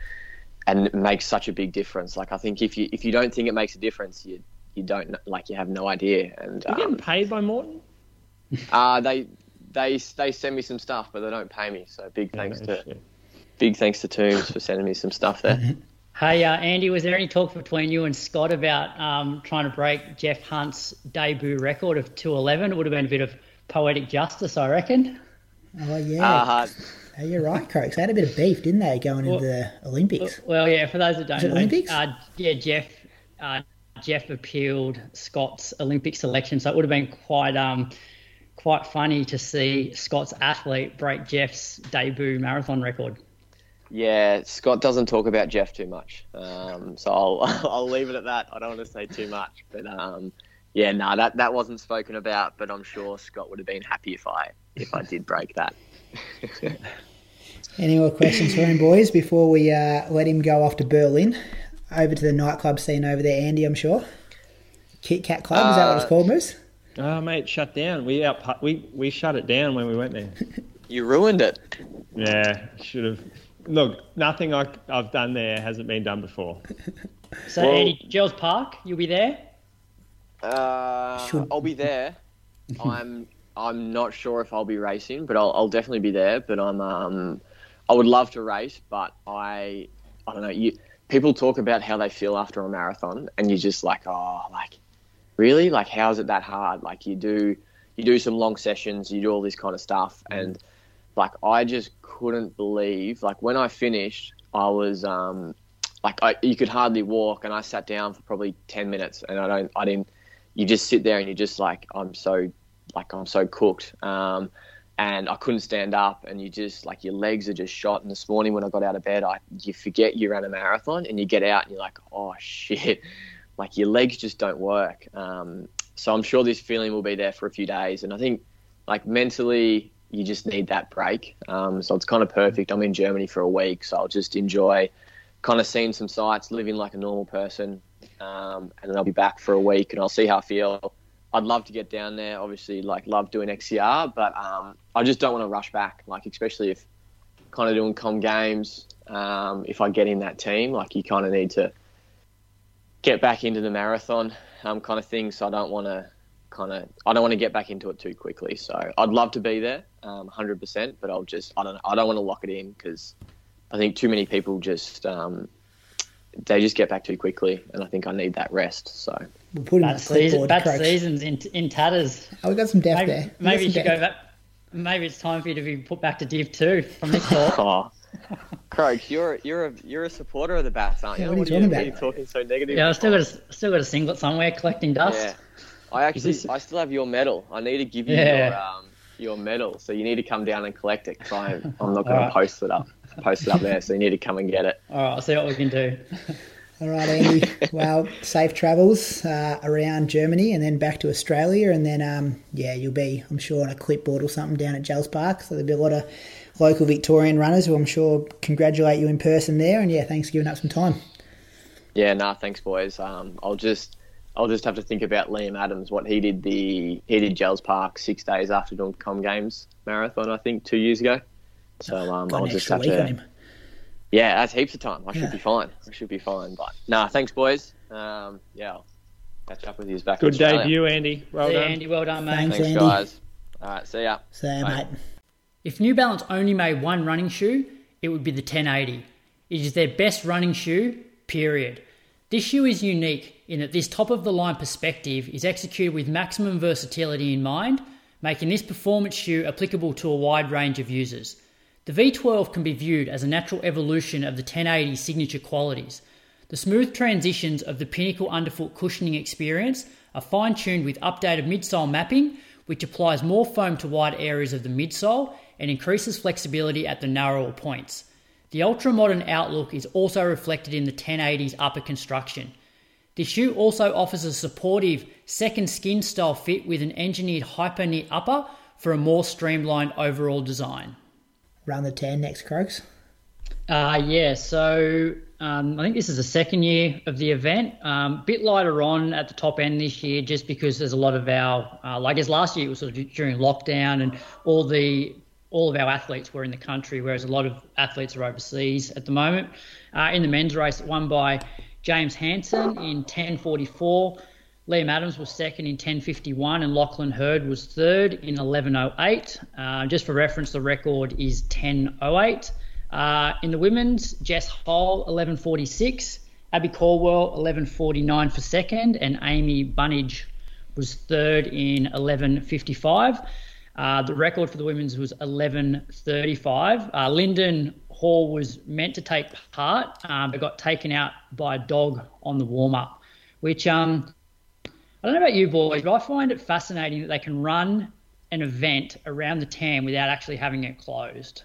and it makes such a big difference. Like I think if you if you don't think it makes a difference, you you don't like you have no idea. And You getting um, paid by Maurten? (laughs) uh, they they they send me some stuff, but they don't pay me. So big thanks No to shit. big thanks to Toombs for sending me some stuff there. (laughs) Hey, uh, Andy, was there any talk between you and Scott about um, trying to break Jeff Hunt's debut record of 211? It would have been a bit of poetic justice, I reckon. Oh yeah, Uh, oh, you're right, Croaks. They had a bit of beef, didn't they, going into the Olympics? Well, yeah, for those that don't know, Olympics? Uh, yeah, Jeff uh, Jeff appealed Scott's Olympic selection, so it would have been quite um quite funny to see Scott's athlete break Jeff's debut marathon record. Yeah, Scott doesn't talk about Jeff too much, um, so I'll (laughs) I'll leave it at that. I don't want to say too much, but um, yeah, no, that that wasn't spoken about. But I'm sure Scott would have been happy if I if I did break that. Any more questions for him, boys, before we uh, let him go off to Berlin? Over to the nightclub scene over there, Andy, I'm sure. Kit Kat Club, is that what it's Uh, called, Moose? Oh, mate, shut down. We out. We we shut it down when we went there. (laughs) You ruined it. Yeah, should have. Look, nothing I, I've done there hasn't been done before. (laughs) So, Well- Andy, Jells Park, you'll be there. Uh, Should- I'll be there. (laughs) I'm I'm not sure if I'll be racing, but I'll, I'll definitely be there. But I'm um I would love to race, but I I don't know. You people talk about how they feel after a marathon, and you're just like, oh, like really, like how is it that hard? Like you do you do some long sessions, you do all this kind of stuff, and like I just couldn't believe like when I finished, I was um like I, you could hardly walk, and I sat down for probably ten minutes, and I don't I didn't you just sit there and you're just like I'm so like I'm so cooked. Um, and I couldn't stand up and you just like your legs are just shot. And this morning when I got out of bed I you forget you ran a marathon and you get out and you're like oh (laughs) shit. Like your legs just don't work. Um, so I'm sure this feeling will be there for a few days. And I think like mentally you just need that break. Um, so it's kind of perfect. I'm in Germany for a week so I'll just enjoy kind of seeing some sights living like a normal person. Um, and then I'll be back for a week and I'll see how I feel. I'd love to get down there, obviously, like love doing XCR, but um, I just don't want to rush back, like especially if kind of doing com games. Um, if I get in that team, like you kind of need to get back into the marathon um, kind of thing. So I don't want to kind of I don't want to get back into it too quickly. So I'd love to be there, um, 100%, but I'll just I don't I don't want to lock it in because I think too many people just um, they just get back too quickly, and I think I need that rest. So We'll put him on Bad, the season, bad Croaks. seasons in, in tatters. Oh, we got some depth Maybe, there. We maybe you got some should go back. Maybe it's time for you to be put back to Div 2 from this talk. (laughs) Oh, Craig, you're you're a you're a supporter of the Bats, aren't you? Yeah, what are you are talking what are you about? talking so negative? yeah, I've still got a, still got a singlet somewhere collecting dust. Yeah, I actually this- I still have your medal. I need to give you Yeah. your um your medal, so you need to come down and collect it because I'm I'm not going Alright. to post it up. posted up there, so you need to come and get it. All right, I'll see what we can do. (laughs) All right, Andy. (laughs) well, safe travels uh, around Germany and then back to Australia, and then um, yeah, you'll be, I'm sure, on a clipboard or something down at Jells Park. So there'll be a lot of local Victorian runners who I'm sure congratulate you in person there. And yeah, thanks for giving up some time. Yeah, nah, thanks, boys. Um, I'll just I'll just have to think about Liam Adams, what he did the he did Jells Park six days after doing Com Games marathon, I think, two years ago. So um, I'll just have to. On him. Yeah, that's heaps of time. I Yeah. should be fine. I should be fine. But nah, thanks, boys. Um, yeah, I'll catch up with you back. Good in Australia. debut, Andy. Well See you, done. Andy. Well done, mate. Thanks. Thanks, Andy. guys. All right, see ya. So, Bye. mate, If New Balance only made one running shoe, it would be the 1080. It is their best running shoe, period. This shoe is unique in that this top of the line perspective is executed with maximum versatility in mind, making this performance shoe applicable to a wide range of users. The V12 can be viewed as a natural evolution of the 1080 signature qualities. The smooth transitions of the pinnacle underfoot cushioning experience are fine tuned with updated midsole mapping, which applies more foam to wide areas of the midsole and increases flexibility at the narrower points. The ultra modern outlook is also reflected in the 1080's upper construction. The shoe also offers a supportive second skin style fit with an engineered Hypoknit upper for a more streamlined overall design. Run the Tan next, Croaks. Uh, yeah, so um, I think this is the second year of the event. Um, bit lighter on at the top end this year, just because there's a lot of our, uh, like as last year it was sort of during lockdown, and all the all of our athletes were in the country, whereas a lot of athletes are overseas at the moment. Uh, in the men's race, won by James Hansen in 10:44. Liam Adams was second in 10:51, and Lachlan Hurd was third in 11:08. Uh, just for reference, the record is 10:08. Uh, in the women's, Jess Hull 11:46, Abby Caldwell 11:49 for second, and Amy Bunnage was third in 11:55. Uh, the record for the women's was 11:35. Uh, Linden Hall was meant to take part, um, but got taken out by a dog on the warm up, which um, I don't know about you boys, but I find it fascinating that they can run an event around the tan without actually having it closed.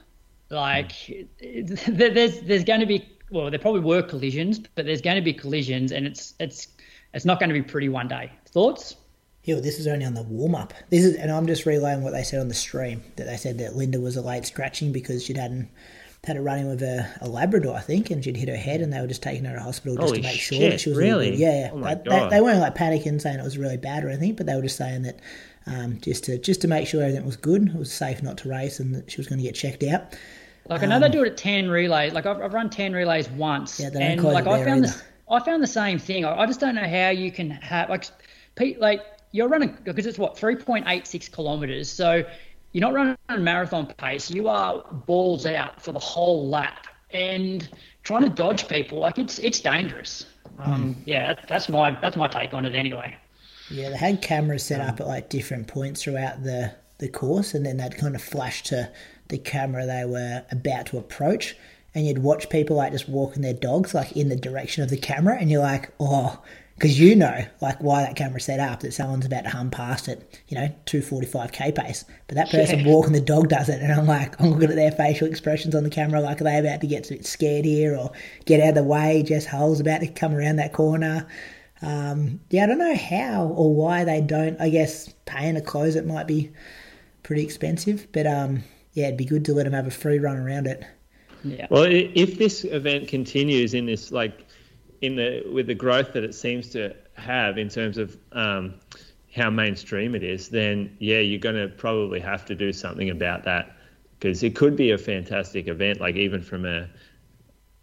Like, (laughs) there- there's there's going to be well, there probably were collisions, but there's going to be collisions, and it's it's it's not going to be pretty one day. Thoughts? Yeah, this is only on the warm up. This is, and I'm just relaying what they said on the stream. That they said that Linden was a late scratching because she'd hadn't had a running with a, a Labrador, I think, and she'd hit her head, and they were just taking her to hospital just Holy to make sure shit, that she was really? all. Yeah, yeah. Oh my they, God. They, they weren't like panicking, saying it was really bad or anything, but they were just saying that um, just to just to make sure everything was good, it was safe not to race, and that she was going to get checked out. Like I know they do it at Tan relays. Like I've, I've run Tan relays once, Yeah, they don't and like I found either. the I found the same thing. I, I just don't know how you can have like, Pete, like you're running because it's what three point eight six kilometers. So you're not running a marathon pace. You are balls out for the whole lap and trying to dodge people. Like it's it's dangerous. Um, yeah, that, that's my that's my take on it anyway. Yeah, they had cameras set up at like different points throughout the, the course, and then they'd kind of flash to the camera they were about to approach, and you'd watch people like just walking their dogs like in the direction of the camera, and you're like, oh, because you know like why that camera's set up that someone's about to hum past it, you know, two forty five k pace, but that person Yeah. walking the dog does it, and I'm like, I'm looking at their facial expressions on the camera, like are they about to get a bit scared here or get out of the way? Jess Hull's about to come around that corner. Um, yeah, I don't know how or why they don't. I guess paying to close it might be pretty expensive, but um, yeah, it'd be good to let them have a free run around it. Yeah. Well, if this event continues in this like in the with the growth that it seems to have in terms of um, how mainstream it is, then yeah, you're going to probably have to do something about that because it could be a fantastic event, like even from a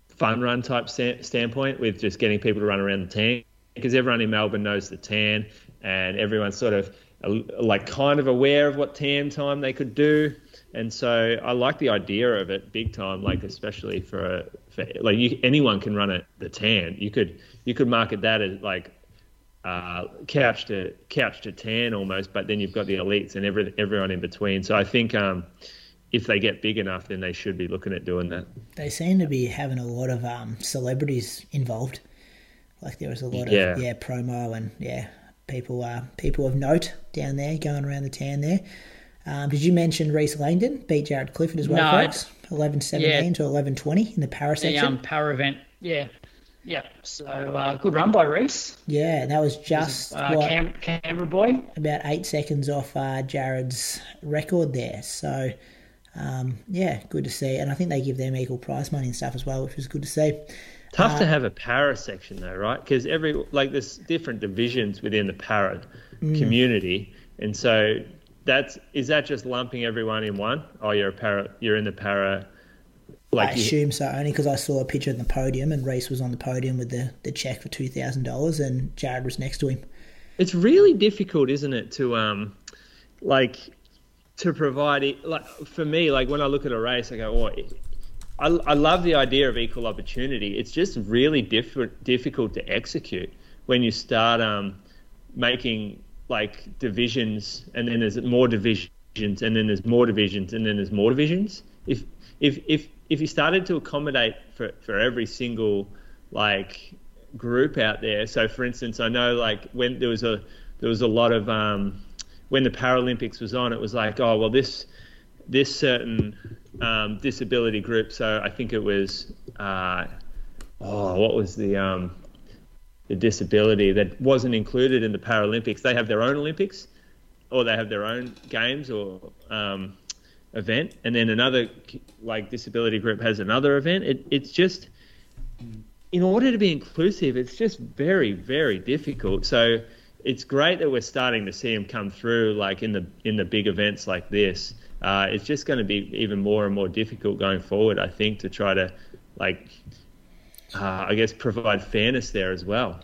fun run type sta- standpoint, with just getting people to run around the tan because everyone in Melbourne knows the tan and everyone's sort of uh, like kind of aware of what tan time they could do. And so I like the idea of it big time, like especially for, a, for like you, anyone can run it the tan. You could you could market that as like uh, couch to couch to tan almost, but then you've got the elites and every, everyone in between. So I think um, if they get big enough, then they should be looking at doing that. They seem to be having a lot of um, celebrities involved. Like there was a lot Yeah. of yeah promo and yeah people uh, people of note down there going around the town there. Um, did you mention Reese Langdon beat Jaryd Clifford as well? No, folks? eleven seventeen Yeah. to eleven twenty in the para The section. um, power event. Yeah. Yeah. So uh, good run by Reese. yeah, that was just Uh, what, Cam- Canberra boy. about eight seconds off uh, Jaryd's record there. So, um, yeah, good to see. And I think they give them equal prize money and stuff as well, which was good to see. Tough to have a para section though, right? Because every like there's different divisions within the para community, and so that's is that just lumping everyone in one? Oh, you're a para, you're in the para. I Like you, assume so, only because I saw a picture of the podium and Reese was on the podium with the, the check for two thousand dollars, and Jaryd was next to him. it's really difficult, isn't it, to um, like to provide it. Like for me, like when I look at a race, I go, oh. I, I love the idea of equal opportunity. It's just really different, difficult to execute when you start um, making like divisions, and then there's more divisions, and then there's more divisions, and then there's more divisions. If if if if you started to accommodate for, for every single like group out there, so for instance, I know like when there was a there was a lot of um, when the Paralympics was on, it was like, oh well, this this certain um, disability group. So I think it was, uh, oh, what was the um, the disability that wasn't included in the Paralympics? They have their own Olympics, or they have their own games or um, event, and then another like disability group has another event. It, it's just in order to be inclusive, it's just very, very difficult. So it's great that we're starting to see them come through, like in the in the big events like this. Uh, it's just going to be even more and more difficult going forward, I think, to try to like, uh, I guess, provide fairness there as well.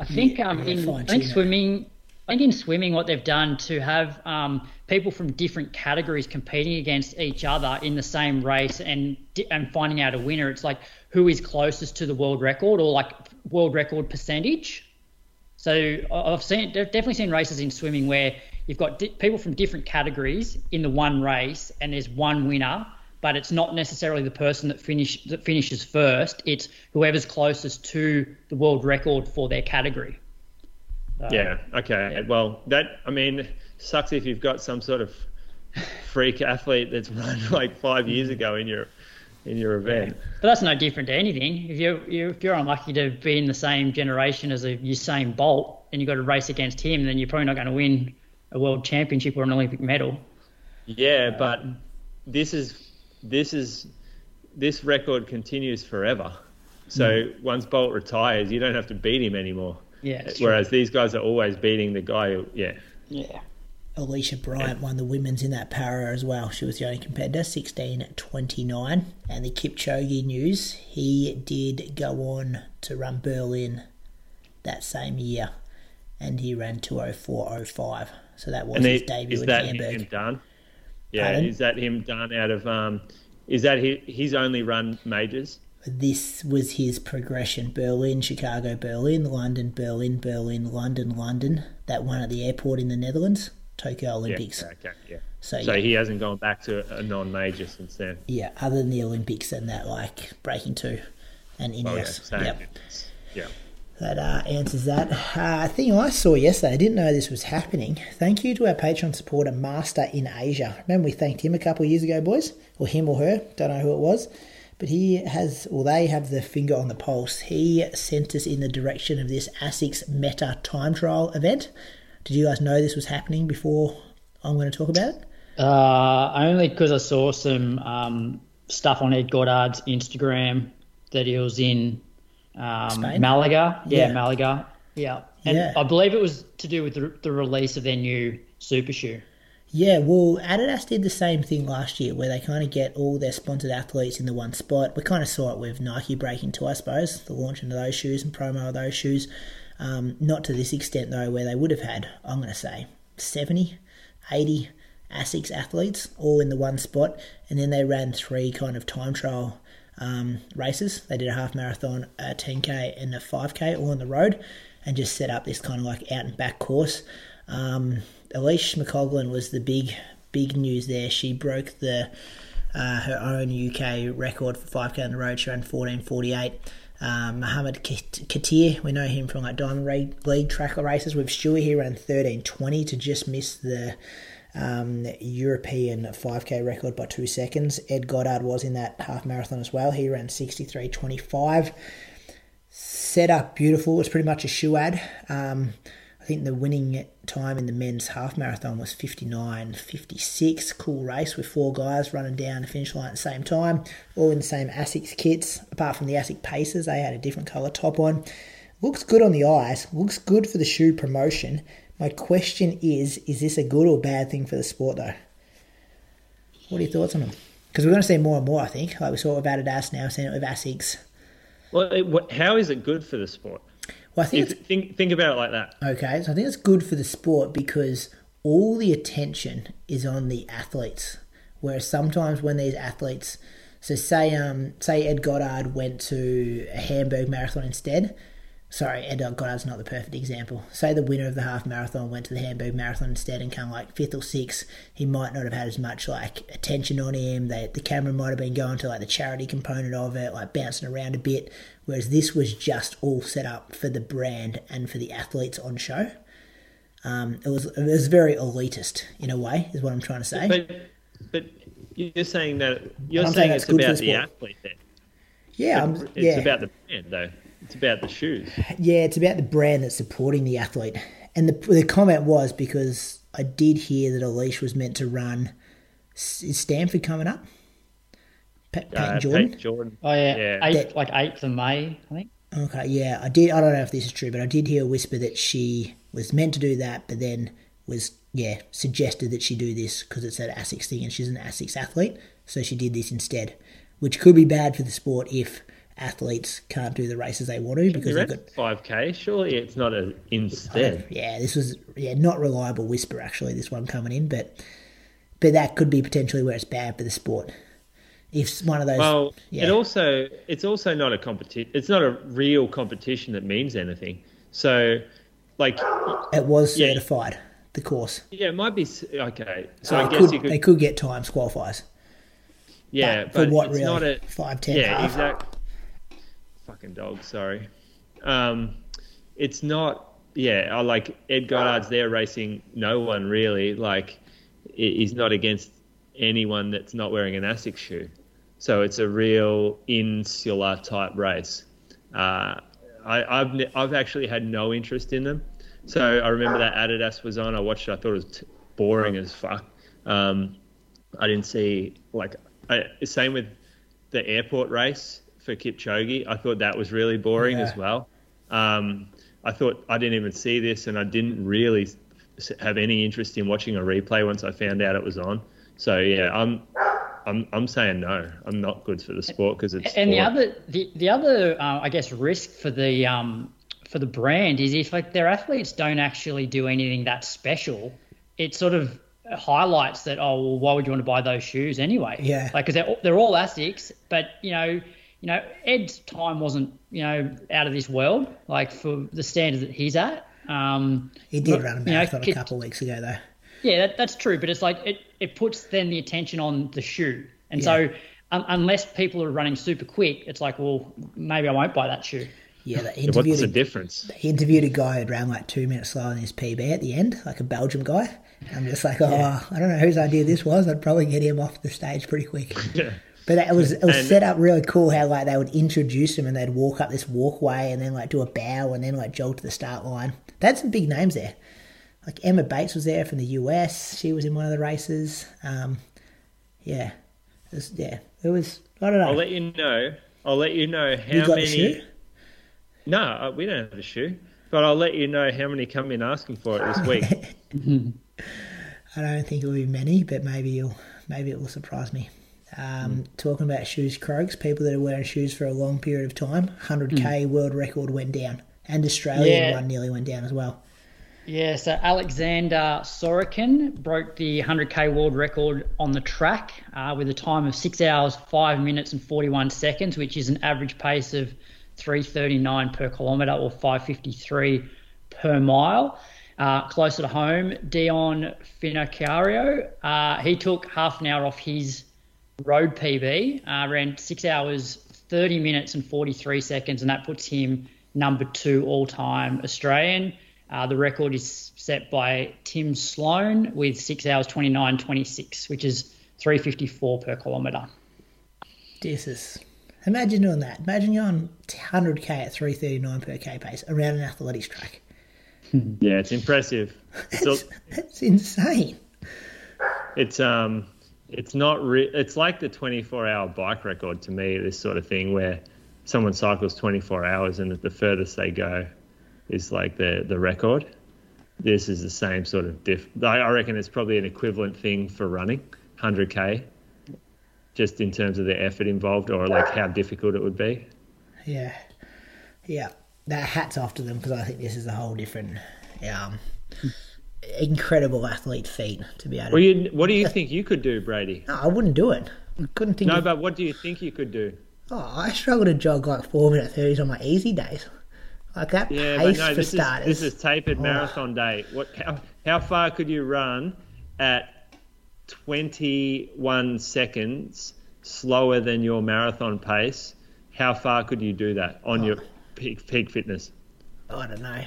I think um, in I think swimming. I think in swimming, what they've done to have um, people from different categories competing against each other in the same race and and finding out a winner. It's like who is closest to the world record or like world record percentage. So I- I've seen I've definitely seen races in swimming where you've got di- people from different categories in the one race and there's one winner, but it's not necessarily the person that finish that finishes first. It's whoever's closest to the world record for their category. Uh, yeah. Okay. Well, that I mean, sucks if you've got some sort of freak athlete that's (laughs) run like five years ago in your in your event. But that's no different to anything. If you're, you're if you're unlucky to be in the same generation as a Usain Bolt and you've got to race against him, then you're probably not going to win a world championship or an Olympic medal. Yeah, uh, but this is this is this record continues forever. So hmm. once Bolt retires, you don't have to beat him anymore. Yeah. it's true. Whereas these guys are always beating the guy. Who, yeah, yeah. Alicia Bryant won the women's in that para as well. She was the only competitor, 16.29. And the Kipchoge news, he did go on to run Berlin that same year. And he ran 204.05. So that was and his he- debut is in that Hamburg. him done? Yeah, Pardon? is that him done out of? Um, is that he, he's only run majors? This was his progression Berlin, Chicago, Berlin, London, Berlin, Berlin, London, London. That one at the airport in the Netherlands, Tokyo Olympics. okay, okay, yeah. So, So yeah. he hasn't gone back to a non-major since then. Yeah, other than the Olympics and that, like breaking two and Oh yeah, Ineos. Yeah. That uh, answers that. Uh, thing I saw yesterday, I didn't know this was happening. Thank you to our Patreon supporter, Master in Asia. Remember we thanked him a couple of years ago, boys? Or him or her, don't know who it was. But he has, or they have the finger on the pulse. He sent us in the direction of this ASICS Meta time trial event. Did you guys know this was happening before I'm going to talk about it? Uh, only because I saw some um, stuff on Ed Goddard's Instagram that he was in um? Malaga. Yeah, Yeah. Malaga. Yeah. And Yeah. I believe it was to do with the, the release of their new super shoe. Yeah, well, Adidas did the same thing last year where they kind of get all their sponsored athletes in the one spot. We kind of saw it with Nike breaking to, I suppose, the launch of those shoes and promo of those shoes. Um, not to this extent, though, where they would have had, I'm going to say, 70, 80 ASICS athletes all in the one spot. And then they ran three kind of time trial um, races. They did a half marathon, a 10K, and a 5K all on the road and just set up this kind of like out and back course. Um, Elise was the big, big news there. She broke the uh, her own UK record for 5k on the road. She ran 14:48. Um, Mohammed Kat- Katir, we know him from like Diamond League, tracker races with Stewie. He ran 13:20 to just miss the um, European 5k record by two seconds. Ed Goddard was in that half marathon as well. He ran 63.25. Set up beautiful. It was pretty much a shoe ad. Um, I think the winning time in the men's half marathon was 59.56. Cool race with four guys running down the finish line at the same time, all in the same ASICS kits. Apart from the ASIC Pacers, they had a different colour top on. Looks good on the eyes. Looks good for the shoe promotion. My question is: Is this a good or bad thing for the sport, though? What are your thoughts on them? Because we're going to see more and more. I think, like we saw it with Adidas now, seeing it with Asics. Well, it, what, how is it good for the sport? Well, I think If, think think about it like that. Okay, so I think it's good for the sport because all the attention is on the athletes. Whereas sometimes when these athletes, so say um say Ed Goddard went to a Hamburg marathon instead. Sorry, Ed Goddard's not the perfect example. Say the winner of the half marathon went to the Hamburg marathon instead and came like fifth or sixth. He might not have had as much like attention on him. They, the camera might have been going to like the charity component of it, like bouncing around a bit. Whereas this was just all set up for the brand and for the athletes on show. Um, it was it was very elitist in a way, is what I'm trying to say. But but you're saying that you're saying saying it's that's good for about the athlete then. yeah, I'm, It's yeah, about the brand though. It's about the shoes. yeah. It's about the brand that's supporting the athlete. And the the comment was because I did hear that Alicia was meant to run. Is Stanford coming up? Pat, Pat Uh, and Jordan. Payton Jordan. Oh yeah, Yeah. eighth, like eighth of May, I think. Okay, yeah, I did. I don't know if this is true, but I did hear a whisper that she was meant to do that, but then was yeah suggested that she do this because it's an ASICS thing and she's an ASICS athlete, so she did this instead, which could be bad for the sport if athletes can't do the races they want to because they've got. five k. Surely it's not a instead. Oh, yeah, this was yeah not reliable whisper actually. This one coming in, but but that could be potentially where it's bad for the sport. If one of those, Well, yeah, it also it's also not a competition. It's not a real competition that means anything. So, like, it was yeah. certified the course, yeah, it might be okay. So I they guess could, you could, they could get times qualifiers. yeah, but but, for what it's really? not a Five, ten, yeah, half? exact. Fucking dog, sorry. Um, it's not. Yeah, I like Ed Goddard's there racing no one really. Like, he- he's not against anyone that's not wearing an ASIC shoe. So it's a real insular type race. Uh, I, I've I've actually had no interest in them. So I remember that Adidas was on. I watched it. I thought it was t- boring as fuck. Um, I didn't see like I, same with the airport race for Kipchoge. I thought that was really boring Yeah. as well. Um, I thought I didn't even see this, and I didn't really have any interest in watching a replay once I found out it was on. So yeah, I'm I'm I'm saying no. I'm not good for the sport because it's And the other, the, the other, uh, I guess, risk for the um, for the brand is if like their athletes don't actually do anything that special, it sort of highlights that oh well why would you want to buy those shoes anyway? Yeah. like because they're they're all Asics, but you know you know Ed's time wasn't you know out of this world like for the standard that he's at. Um, He did But, run a you know, marathon a couple of weeks ago, though. yeah, that, that's true, but it's like it, it puts then the attention on the shoe, and Yeah. so un- unless people are running super quick, it's like, well, maybe I won't buy that shoe. Yeah, they Yeah, What's interviewed, the (laughs) a, difference? he interviewed a guy who'd ran like two minutes slower than his PB at the end, like a Belgium guy. I'm just like, oh, I don't know whose idea this was. I'd probably get him off the stage pretty quick. (laughs) Yeah. But it was it was And- set up really cool how like they would introduce him and they'd walk up this walkway and then like do a bow and then like jog to the start line. They had some big names there. Like Emma Bates was there from the US. She was in one of the races. Um, yeah, it was, yeah, it was. I don't know. I'll let you know. I'll let you know how you many. No, uh, we don't have a shoe, but I'll let you know how many come in asking for it this week. (laughs) I don't think it will be many, but maybe you'll maybe it will surprise me. Um, Talking about shoes, Croaks, people that are wearing shoes for a long period of time, 100k world record went down, and Australian Yeah. one nearly went down as well. Yeah, so Alexander Sorokin broke the 100k world record on the track uh, with a time of six hours, five minutes, and 41 seconds, which is an average pace of 339 per kilometre or 553 per mile. Uh, closer to home, Dion Finocchiaro, uh, he took half an hour off his road PB, uh, ran six hours, 30 minutes, and 43 seconds, and that puts him number two all time Australian. Uh, the record is set by Tim Sloan with six hours 29.26, which is 354 per kilometre. This is. Imagine doing that. Imagine you're on 100k at 339 per k pace around an athletics track. (laughs) Yeah, it's impressive. So (laughs) It's, it's insane. it's um, it's not. Re- it's like the 24-hour bike record to me. This sort of thing where someone cycles 24 hours and the furthest they go is like the the record. This is the same sort of diff. I reckon it's probably an equivalent thing for running 100k, just in terms of the effort involved or like how difficult it would be. Yeah. Yeah. That hats off to them because I think this is a whole different, um, incredible athlete feat to be able to. Well, you, what do you think you could do, Brady? (laughs) No, I wouldn't do it. I couldn't think No, of. but what do you think you could do? Oh, I struggle to jog like four minute thirties on my easy days. Like that Yeah, pace no, for this is starters. this is tapered Oh. marathon day. What? How, how far could you run at 21 seconds slower than your marathon pace? How far could you do that on oh. your peak peak fitness? I don't know.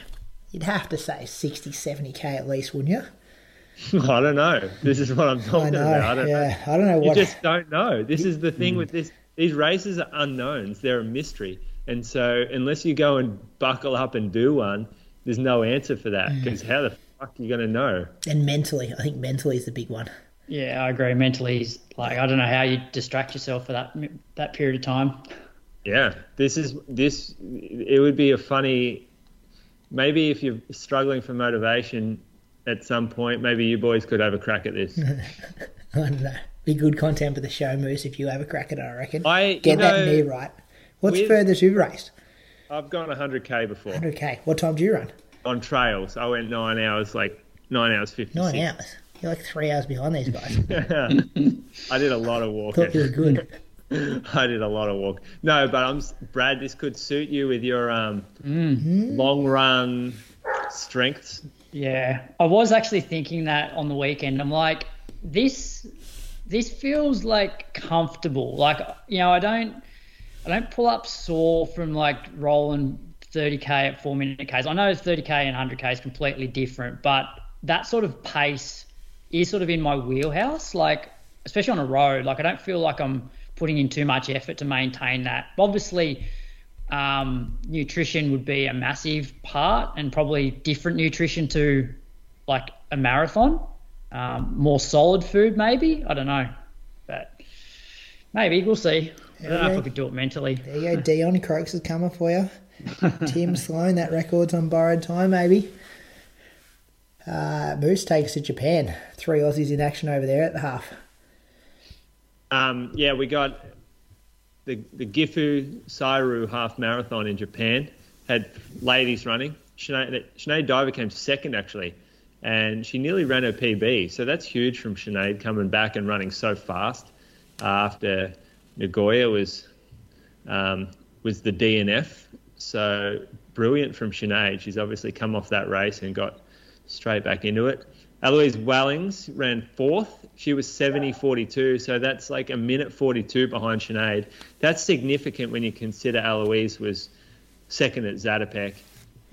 You'd have to say 60, 70 k at least, wouldn't you? (laughs) I don't know. This is what I'm I talking know. about. I don't yeah, know. I don't know You what. just don't know. This is the thing with this. These races are unknowns. They're a mystery, and so unless you go and buckle up and do one, there's no answer for that. Mm. Because how the fuck are you going to know? and mentally, I think mentally is the big one. Yeah, I agree. Mentally, is- like I don't know how you distract yourself for that that period of time. Yeah, this is this. It would be a funny. Maybe if you're struggling for motivation at some point, maybe you boys could have a crack at this. (laughs) I don't know. Be good content for the show, Moose, if you have a crack at it, I reckon. I Get that know, knee right. What's with- furthest you've raced? I've gone 100k before 100k. What time do you run? on trails. I went nine hours, like nine hours fifty. Nine hours. You're like three hours behind these guys. (laughs) I did a lot of walking. Thought you were good. (laughs) (laughs) I did a lot of walk. No, but I'm Brad. This could suit you with your um, Mm-hmm. long run strengths. Yeah, I was actually thinking that on the weekend. I'm like, this, this feels like comfortable. Like you know, I don't, I don't pull up sore from like rolling 30k at four minute Ks. I know 30k and 100k is completely different, but that sort of pace is sort of in my wheelhouse. Like especially on a road, like I don't feel like I'm putting in too much effort to maintain that. Obviously, um, nutrition would be a massive part and probably different nutrition to like a marathon. Um, more solid food, maybe. I don't know. But maybe. We'll see. I don't know if I could do it mentally. There you go. Dion Croaks is coming for you. Tim (laughs) Sloan, that record's on borrowed time, maybe. Uh, Moose takes to Japan. Three Aussies in action over there at the half. Um, yeah, we got the the Gifu Seiryu half marathon in Japan. Had ladies running. Sinead, Sinead Diver came second actually, and she nearly ran her PB. So that's huge from Sinead coming back and running so fast uh, after Nagoya was um, was the DNF. So brilliant from Sinead. She's obviously come off that race and got straight back into it. Eloise Wellings ran fourth. She was 70.42, so that's like a minute 42 behind Sinead. That's significant when you consider Eloise was second at Zatopek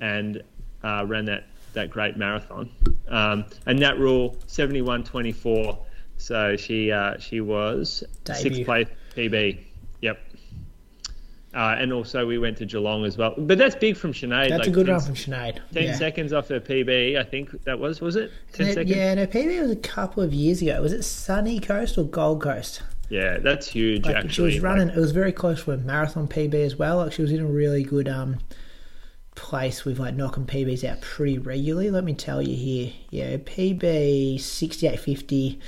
and uh, ran that, that great marathon. Um, and that Rule 71.24, so she uh, she was Debut. sixth place PB. Yep. Uh, and also we went to Geelong as well, but that's big from Sinead. That's like a good 10 run from Sinead. Ten yeah. seconds off her PB, I think that was. Was it ten No, seconds? Yeah, no, PB was a couple of years ago. Was it Sunny Coast or Gold Coast? Yeah, that's huge. Like actually, she was Like, running. it was very close to a marathon PB as well. Like she was in a really good um place with like knocking PBs out pretty regularly. Let me tell you here. Yeah, PB sixty eight fifty,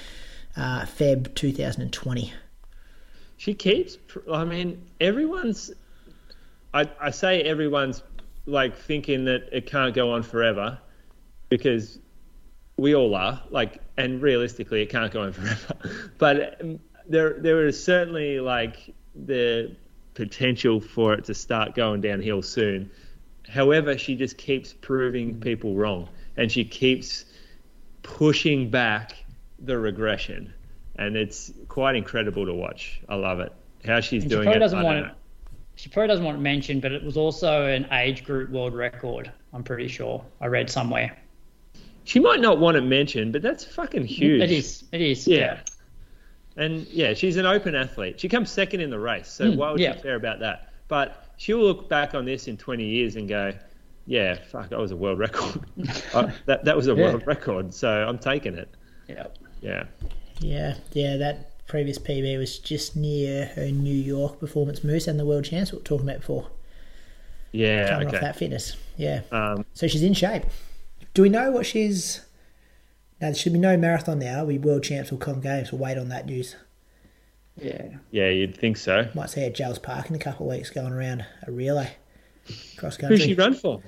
uh, Feb two thousand and twenty. She keeps. I mean, everyone's. I I say everyone's like thinking that it can't go on forever, because we all are like, and realistically, it can't go on (laughs) forever. But um, there there is certainly like the potential for it to start going downhill soon. However, she just keeps proving people wrong, and she keeps pushing back the regression, and it's quite incredible to watch. I love it. How she's And she doing probably it. doesn't I want it. She probably doesn't want it mentioned, but it was also an age group world record. I'm pretty sure. I read somewhere. She might not want it mentioned, but that's fucking huge. It is. It is. Yeah. And yeah, she's an open athlete. She comes second in the race, so Mm, why would yeah. you care about that? But she'll look back on this in 20 years and go, "Yeah, fuck, that was a world record. (laughs) uh, that that was a Yeah. world record, so I'm taking it." Yeah. Yeah. Yeah, yeah, that previous PB was just near her New York performance moose and the world champs we were talking about before. Yeah. Coming okay. off that fitness. Yeah. Um, So she's in shape. Do we know what she's. Now there should be no marathon now. We world champs will come games. We'll wait on that news. Yeah. yeah, you'd think so. Might see her at Jells Park in a couple of weeks going around a relay cross country. Who's she country. run for?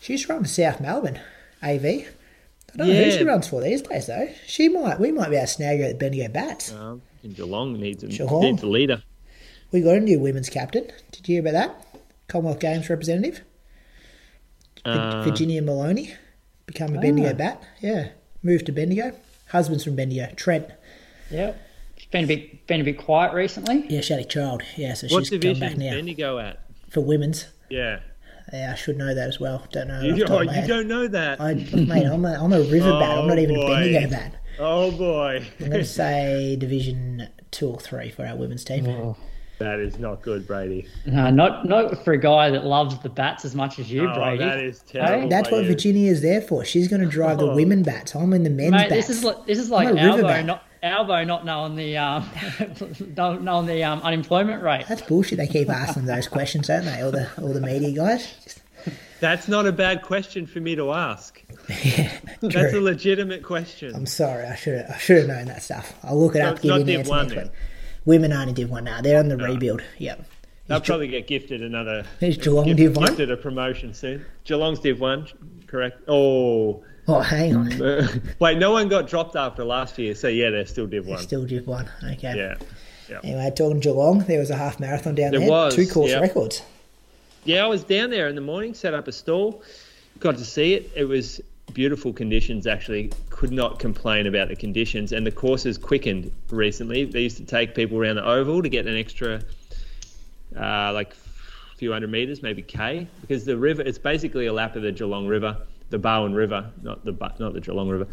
She's from South Melbourne, AV. I don't know who she runs for these days though. She might, we might be able to snag her at Bendigo Bats. Um, Geelong needs a, Geelong. needs a leader. We got a new women's captain. Did you hear about that? Commonwealth Games representative, Uh, Virginia Moloney, become a Bendigo Ah. bat. Yeah, moved to Bendigo. Husband's from Bendigo, Trent. Yeah. She's been a bit been a bit quiet recently. Yeah, she had a child. Yeah, so what she's come back now Bendigo at? for women's. Yeah. Yeah, I should know that as well. Don't know. (laughs) You, oh, you don't know that. I, mate, I'm a, I'm a river bat. I'm not Oh, even boy. a Bendigo bat. Oh boy, I'm going (laughs) to say Division two or three for our women's team. that is not good, Brady. No, not not for a guy that loves the bats as much as you, Oh, Brady. that is terrible. That's what you. Virginia is there for. She's going to drive the Oh. women bats. I'm in the men's Mate, bats. this is like this is like a river bat. not Albo not knowing the um (laughs) not knowing the um, unemployment rate. That's bullshit. They keep asking those questions, don't they? All the all the media guys. That's not a bad question for me to ask. (laughs) yeah, That's a legitimate question. I'm sorry. I should I should have known that stuff. I'll look it So up. it's Give not you an answer one next week. Women aren't in Div one now. They're on the rebuild. Yep. They'll Is Ge- probably get gifted another. Is Geelong gift- Div one? Gifted a promotion soon. Geelong's Div one, correct? Oh, Oh, hang on. (laughs) wait, no one got dropped after last year, so yeah, they're still Div one. Still Div one. Okay. Yeah, Anyway, talking Geelong, there was a half marathon down There there. was, Two course yep. records. yeah. I was down there in the morning, set up a stall, got to see it. It was beautiful conditions. Actually, could not complain about the conditions. And the courses quickened recently. They used to take people around the oval to get an extra, uh, like a few hundred meters, maybe k, because the river. It's basically a lap of the Geelong River, the Barwon River, not the not the Geelong River,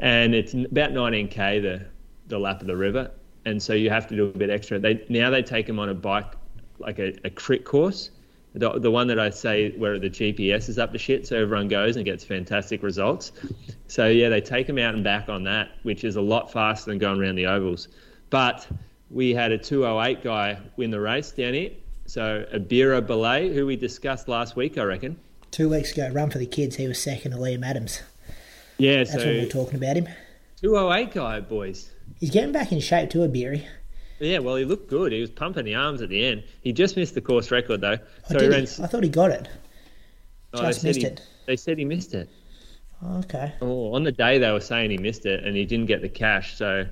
and it's about 19k the the lap of the river, and so you have to do a bit extra. They now they take them on a bike, like a, a crit course. The, the one that I say where the GPS is up to shit, so everyone goes and gets fantastic results. So yeah, they take them out and back on that, which is a lot faster than going around the ovals. But we had a 208 guy win the race down here. So Abira Belay, who we discussed last week, I reckon. Two weeks ago, run for the kids. He was second to Liam Adams. Yeah, That's when we so were talking about him. 208 guy, boys. He's getting back in shape too, Beery. Yeah, well, he looked good. He was pumping the arms at the end. He just missed the course record though. Oh, So did he he? I thought he got it. oh, just missed he- it. They said he missed it. Oh, okay. Oh, on the day they were saying he missed it and he didn't get the cash. So,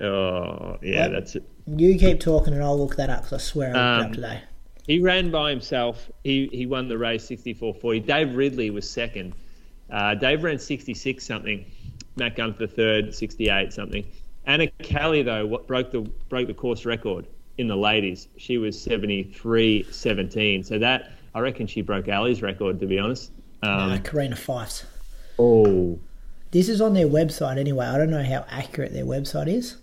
oh yeah, What? that's it. You keep talking and I'll look that up because I swear I looked it Um, up today. He ran by himself. He he won the race 64.40. Dave Ridley was second. Uh, Dave ran 66 something. Matt Gunther third, 68 something. Anna Kelly though what broke the broke the course record in the ladies. She was 73.17. So that I reckon she broke Ali's record to be honest. Um, Karina Fifes. oh, This is on their website anyway. I don't know how accurate their website is.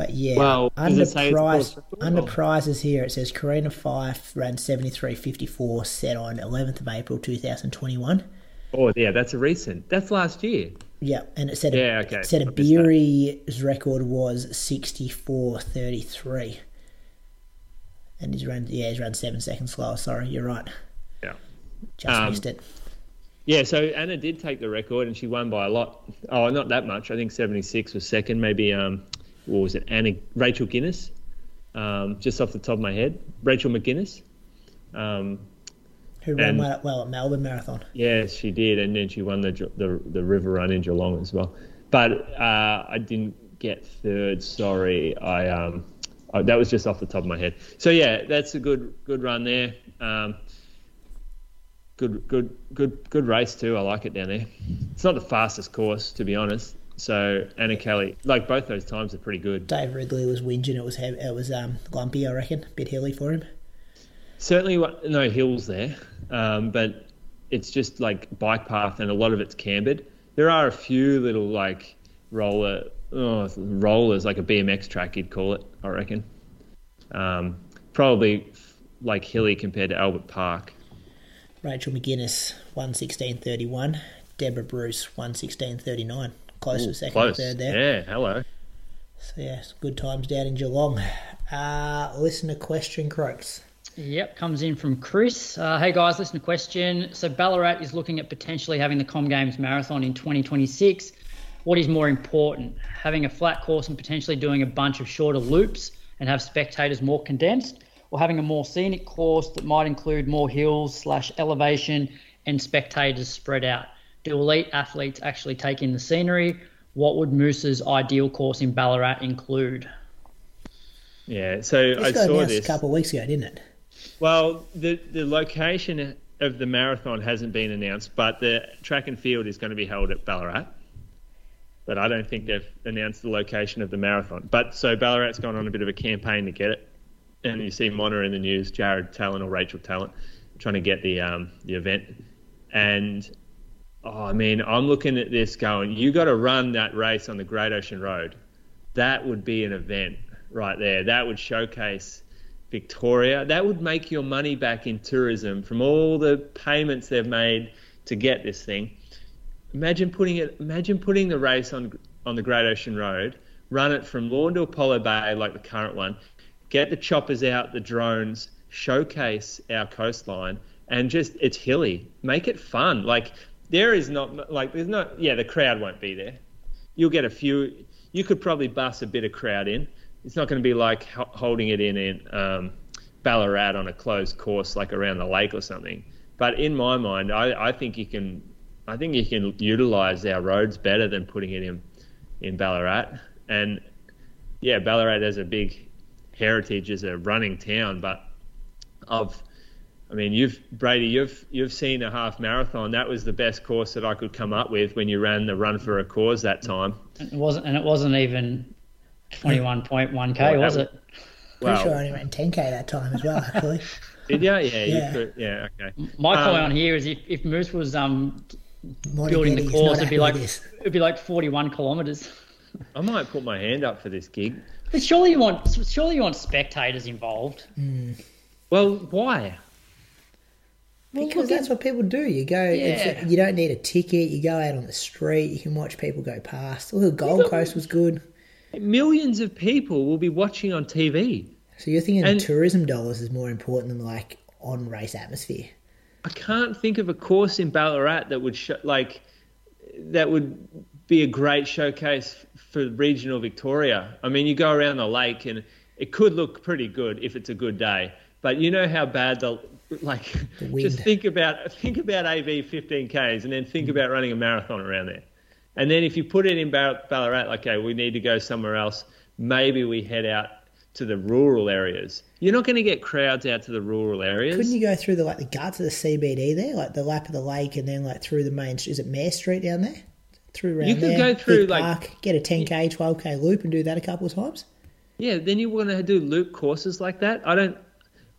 But yeah, Well, under it prize course under prizes here it says Karina Fife ran seventy three fifty four set on eleventh of April two thousand twenty one. oh yeah, that's a recent. That's last year. Yeah, and it said Yeah, okay. it said I missed that. Abiri's record was sixty four thirty three. And he's run yeah, he's run seven seconds slower, sorry, you're right. Yeah. Just Um, missed it. Yeah, so Anna did take the record and she won by a lot. Oh, not that much. I think 76 was second. Maybe, um, what was it? Anna, Rachel Guinness, um, just off the top of my head. Rachel McGuinness. Um, Who ran and- well, well at Melbourne Marathon. Yes, she did. And then she won the, the, the river run in Geelong as well. But uh, I didn't get third. Sorry. I, um, I, that was just off the top of my head. So, yeah, that's a good good run there. Um, good, good, good, good race too. I like it down there. It's not the fastest course, to be honest. So Anna Kelly, like both those times are pretty good. Dave Wrigley was whinging. It was it was um, lumpy, I reckon, a bit hilly for him. Certainly, no hills there, um, but it's just like bike path and a lot of it's cambered. There are a few little like roller oh, rollers, like a BMX track, you'd call it, I reckon. Um, probably like hilly compared to Albert Park. Rachel McGuinness, 116.31. Deborah Bruce, 116.39. Close to second Close. third there. Yeah, hello. So, yeah, some good times down in Geelong. Uh, listener question, Croaks. Yep, comes in from Chris. Uh, hey guys, listen to question. So Ballarat is looking at potentially having the Com Games Marathon in 2026. What is more important, having a flat course and potentially doing a bunch of shorter loops and have spectators more condensed, or having a more scenic course that might include more hills slash elevation and spectators spread out? Do elite athletes actually take in the scenery? What would Moose's ideal course in Ballarat include? Yeah, so This I got saw this. a couple of weeks ago, didn't it? Well, the the location of the marathon hasn't been announced, but the track and field is going to be held at Ballarat. But I don't think they've announced the location of the marathon. But so Ballarat's gone on a bit of a campaign to get it, and you see Mona in the news, Jared Tallent or Rachel Tallent, trying to get the um, the event. And oh, I mean, I'm looking at this going, you got to run that race on the Great Ocean Road. That would be an event right there. That would showcase Victoria. That would make your money back in tourism from all the payments they've made to get this thing. Imagine putting it. Imagine putting the race on on the Great Ocean Road. Run it from Lorne to Apollo Bay like the current one. Get the choppers out, the drones, showcase our coastline, and just it's hilly. Make it fun. Like there is not like there's not. Yeah, the crowd won't be there. You'll get a few. You could probably bus a bit of crowd in. It's not going to be like holding it in in um, Ballarat on a closed course like around the lake or something. But in my mind, I, I think you can, I think you can utilise our roads better than putting it in in Ballarat. And yeah, Ballarat has a big heritage as a running town, but I've, I mean, you've Brady, you've you've seen a half marathon. That was the best course that I could come up with when you ran the run for a cause that time. It wasn't, and it wasn't even 21.1k, was that it? Pretty Well, sure I only ran 10k that time as well, actually. (laughs) did you? Yeah, Yeah. you could. Yeah, okay. My Um, comment on here is if, if Moose was um Monty building the course, it'd be like this. it'd be like 41 kilometers. (laughs) I might put my hand up for this gig. But surely you want surely you want spectators involved. Well, why? Because that's what people do. You go, Yeah. you don't need a ticket. You go out on the street. You can watch people go past. Well, the Gold Coast was good. Millions of people will be watching on TV. So you're thinking And- tourism dollars is more important than like on race atmosphere. I can't think of a course in Ballarat that would show, like that would be a great showcase for regional Victoria. I mean, you go around the lake and it could look pretty good if it's a good day, but you know how bad the like. (laughs) just think about think about AV 15ks and then think mm. about running a marathon around there, and then if you put it in Bar- Ballarat, like okay, we need to go somewhere else. Maybe we head out to the rural areas. You're not going to get crowds out to the rural areas. Couldn't you go through the like the guts of the CBD there, like the lap of the lake, and then like through the main? Is it Mair Street down there? Through around You could there, go through, like- park, get a 10k, 12k loop, and do that a couple of times. Yeah, then you want to do loop courses like that. I don't.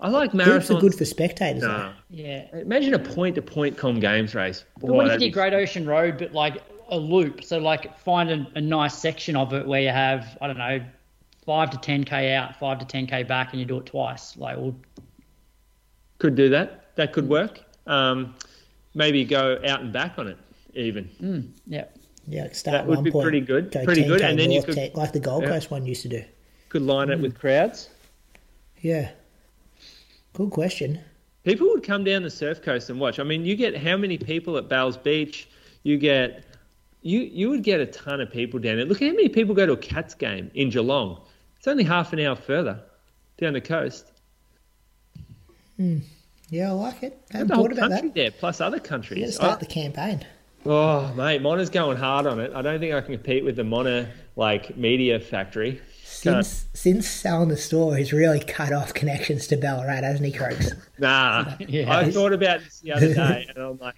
I like Loops marathons. are good for spectators. though. Nah. Yeah. Imagine a point-to-point Com Games race. But Boy, what if you that'd did be- Great Ocean Road, but like a loop? So like find a, a nice section of it where you have I don't know five to 10k out, five to 10k back, and you do it twice. Like well, could do that. That could work. Um, maybe go out and back on it even. Hmm, yeah. Yeah, like start That would be point, pretty good. Go Pretty 10K good, and then you could- 10 like the Gold Yeah. Coast one used to do. Could line it hmm. with crowds. Yeah, good question. People would come down the surf coast and watch. I mean, you get how many people at Bells Beach? You get you you would get a ton of people down there. Look how many people go to a Cats game in Geelong. It's only half an hour further down the coast. Hmm. Yeah, I like it. I the whole about country that. there, plus other got to start I- the campaign. oh, mate, Mona's going hard on it. I don't think I can compete with the Mona like media factory. Since since selling the store, he's really cut off connections to Ballarat, hasn't he, Croaks? Nah, (laughs) Yeah. I thought about this the other day, (laughs) and I'm like,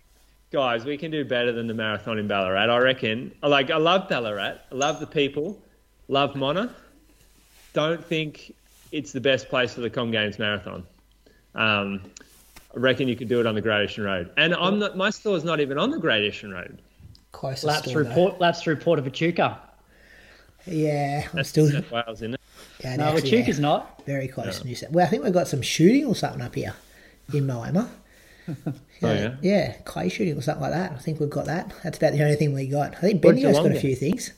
guys, we can do better than the marathon in Ballarat. I reckon. I Like, I love Ballarat. I love the people. Love Mona. Don't think it's the best place for the Com Games marathon. Um, I reckon you could do it on the Great Ocean Road. And I'm not. My store's not even on the Great Ocean Road. Closest Laps store, through though. Port, laps through Port of Echuca. Yeah, I'm That's still. New South Wales, isn't it? Yeah, No, actually, Echuca's yeah, not. very close to New South. Well, I think we've got some shooting or something up here in Moama. (laughs) Oh, yeah? yeah, clay shooting or something like that. I think we've got that. That's about the only thing we got. I think What's Bendigo's got a few things.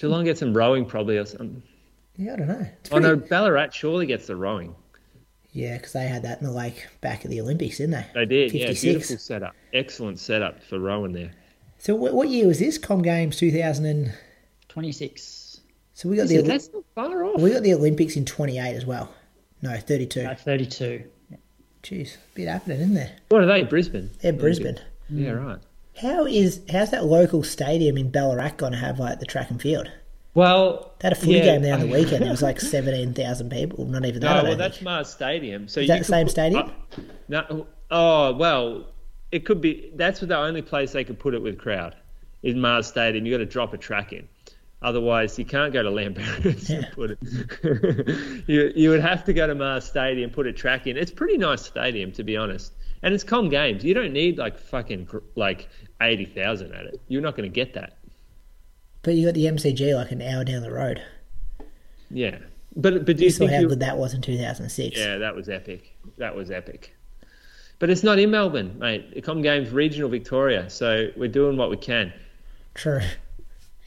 Geelong gets some rowing probably or something. Yeah, I don't know. It's Oh no, Ballarat surely gets the rowing. Yeah, because they had that in the lake back at the Olympics, didn't they? They did. Yeah, 56. beautiful setup. Excellent setup for rowing there. So what, what year was this? Com Games 2000 and 26. so we got Is the it- That's not far off. we got the Olympics in 28 as well. No, 32. No, 32. Jeez, bit happening, isn't there? What are they? Brisbane. Yeah, Brisbane. Yeah, right. How is how's that local stadium in Ballarat going to have like the track and field? Well, They had a footy yeah, game there on the (laughs) weekend. There was like 17,000 people. Not even that. I No, well, think. that's Mars Stadium. So Is you that the same put- stadium? uh, no, oh well, it could be. That's the only place they could put it with crowd is Mars Stadium. You got to drop a track in. Otherwise, you can't go to Lamberts Yeah. and put it. (laughs) you you would have to go to Mars Stadium, put a track in. It's a pretty nice stadium, to be honest. And it's com games. You don't need like fucking like eighty thousand at it. You're not going to get that. But you got the MCG like an hour down the road. Yeah, but but do You you saw think how good that was in 2006. Yeah, that was epic. That was epic. But it's not in Melbourne, mate. Com Games regional Victoria, so we're doing what we can. True.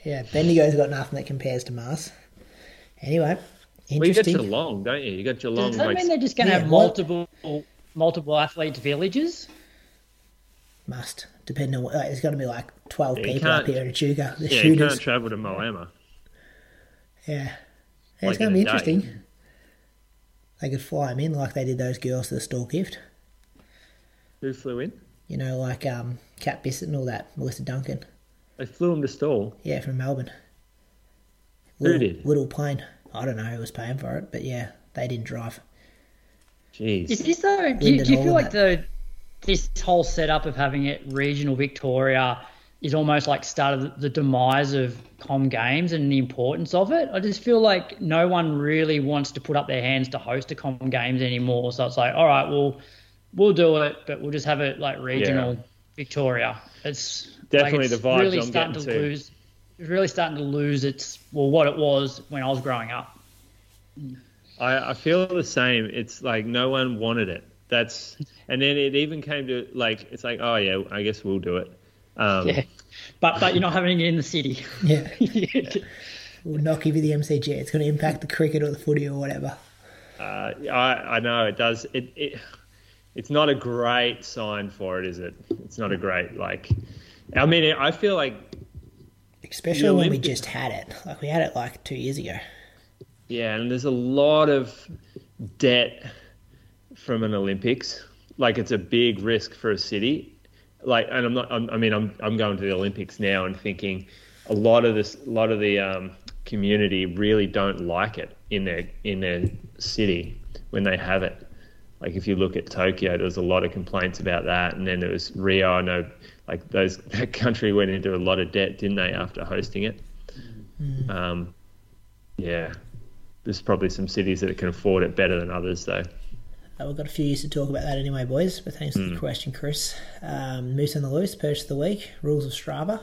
Yeah, Bendigo's got nothing that compares to Mars. Anyway, Well, you got interesting. Geelong, don't you? You got Geelong. Does that like, mean they're just going to Yeah, have what- multiple multiple athletes villages? Must depending on what. Like, there's got to be like 12 Yeah, people up here in Echuca. The yeah, you shooters. can't travel to Moama. Yeah. Yeah, Like it's going to be a day. interesting. They could fly them in like they did those girls to the Stawell gift. Who flew in? You know, like um, Cat Bisset and all that. Melissa Duncan. They flew him to Stawell. Yeah, from Melbourne. Who Little, did? Little plane. I don't know who was paying for it, but yeah, they didn't drive. Jeez. Is this though? Do you, do you feel like and the this whole setup of having it regional Victoria is almost like started the demise of com games and the importance of it? I just feel like no one really wants to put up their hands to host a com games anymore. So it's like, all right, well, we'll do it, but we'll just have it like regional Victoria. It's Definitely like, it's the vibes really I'm starting to getting to. lose. It's really starting to lose its well what it was when I was growing up. I, I feel the same. It's like no one wanted it. That's and then it even came to like it's like oh yeah, I guess we'll do it. Um, Yeah, but but you're not having it in the city. Yeah. (laughs) We'll not give you the MCG. It's going to impact the cricket or the footy or whatever. Uh, I, I know it does. It, it it's not a great sign for it, is it? It's not a great like. I mean, I feel like Especially when we just had it. Like we had it like two years ago. yeah, and there's a lot of debt from an Olympics. Like it's a big risk for a city. Like, and I'm not. I'm, I mean, I'm I'm going to the Olympics now and thinking a lot of this, a lot of the um, community really don't like it in their in their city when they have it. Like if you look at Tokyo, there was a lot of complaints about that, and then there was Rio. I know, like those (laughs) that country went into a lot of debt, didn't they, after hosting it? Um, yeah, there's probably some cities that can afford it better than others, though. Uh, we've got a few years to talk about that anyway, boys. But thanks Hmm. for the question, Chris. Um, Moose on the loose, purchase of the week, rules of Strava.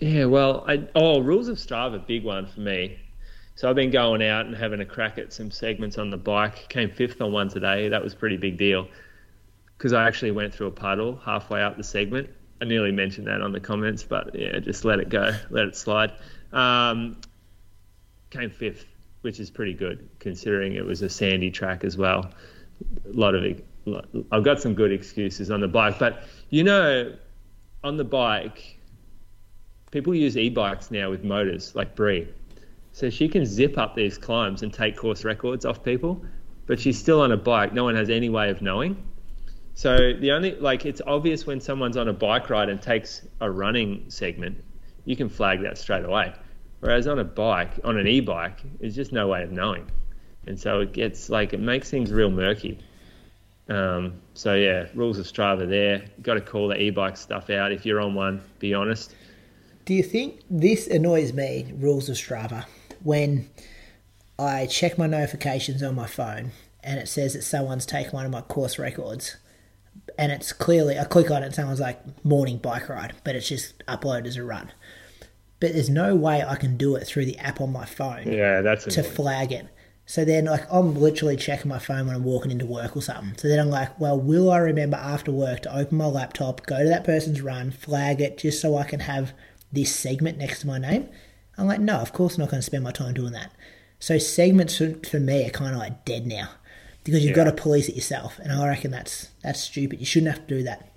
Yeah, well, I, oh, rules of Strava, big one for me. So I've been going out and having a crack at some segments on the bike. Came fifth on one today. That was a pretty big deal because I actually went through a puddle halfway up the segment. I nearly mentioned that on the comments, but yeah, just let it go, let it slide. Um, came fifth, which is pretty good considering it was a sandy track as well. A lot of I've got some good excuses on the bike, but you know, on the bike, people use e-bikes now with motors like Brie. So she can zip up these climbs and take course records off people, but she's still on a bike. No one has any way of knowing. So the only like it's obvious when someone's on a bike ride and takes a running segment, you can flag that straight away. Whereas on a bike, on an e-bike, there's just no way of knowing, and so it gets like it makes things real murky. Um, so yeah, rules of Strava there. Got to call the e-bike stuff out if you're on one. Be honest. Do you think this annoys me, rules of Strava, when I check my notifications on my phone and it says that someone's taken one of my course records and it's clearly I click on it, someone's like morning bike ride, but it's just uploaded as a run. But there's no way I can do it through the app on my phone Yeah, that's to annoying. flag it. So then, like, I'm literally checking my phone when I'm walking into work or something. So then I'm like, well, will I remember after work to open my laptop, go to that person's run, flag it, just so I can have this segment next to my name? I'm like, no, of course I'm not going to spend my time doing that. So segments for, for me are kind of like dead now because you've Yeah. got to police it yourself, and I reckon that's that's stupid. You shouldn't have to do that.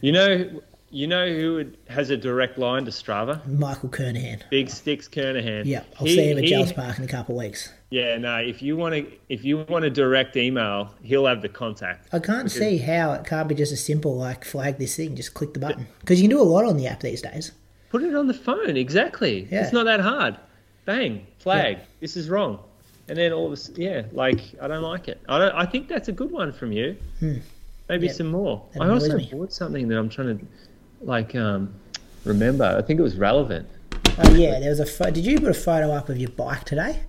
You know, you know who has a direct line to Strava? Michael Kernahan. Big Sticks Kernahan. Yeah, I'll He- see him at he- Jells Park in a couple of weeks. Yeah, no. If you want to, if you want a direct email, he'll have the contact. I can't see how it can't be just a simple like flag this thing, just click the button because you can do a lot on the app these days. Put it on the phone. Exactly. Yeah. It's not that hard. Bang. Flag. This is wrong. And then all of a s yeah, like I don't like it. I don't. I think that's a good one from you. Maybe Hmm. Yeah, some more. that I also me. bought something that I'm trying to, like, um, remember. I think it was relevant. Oh yeah, there was a. Pho- Did you put a photo up of your bike today?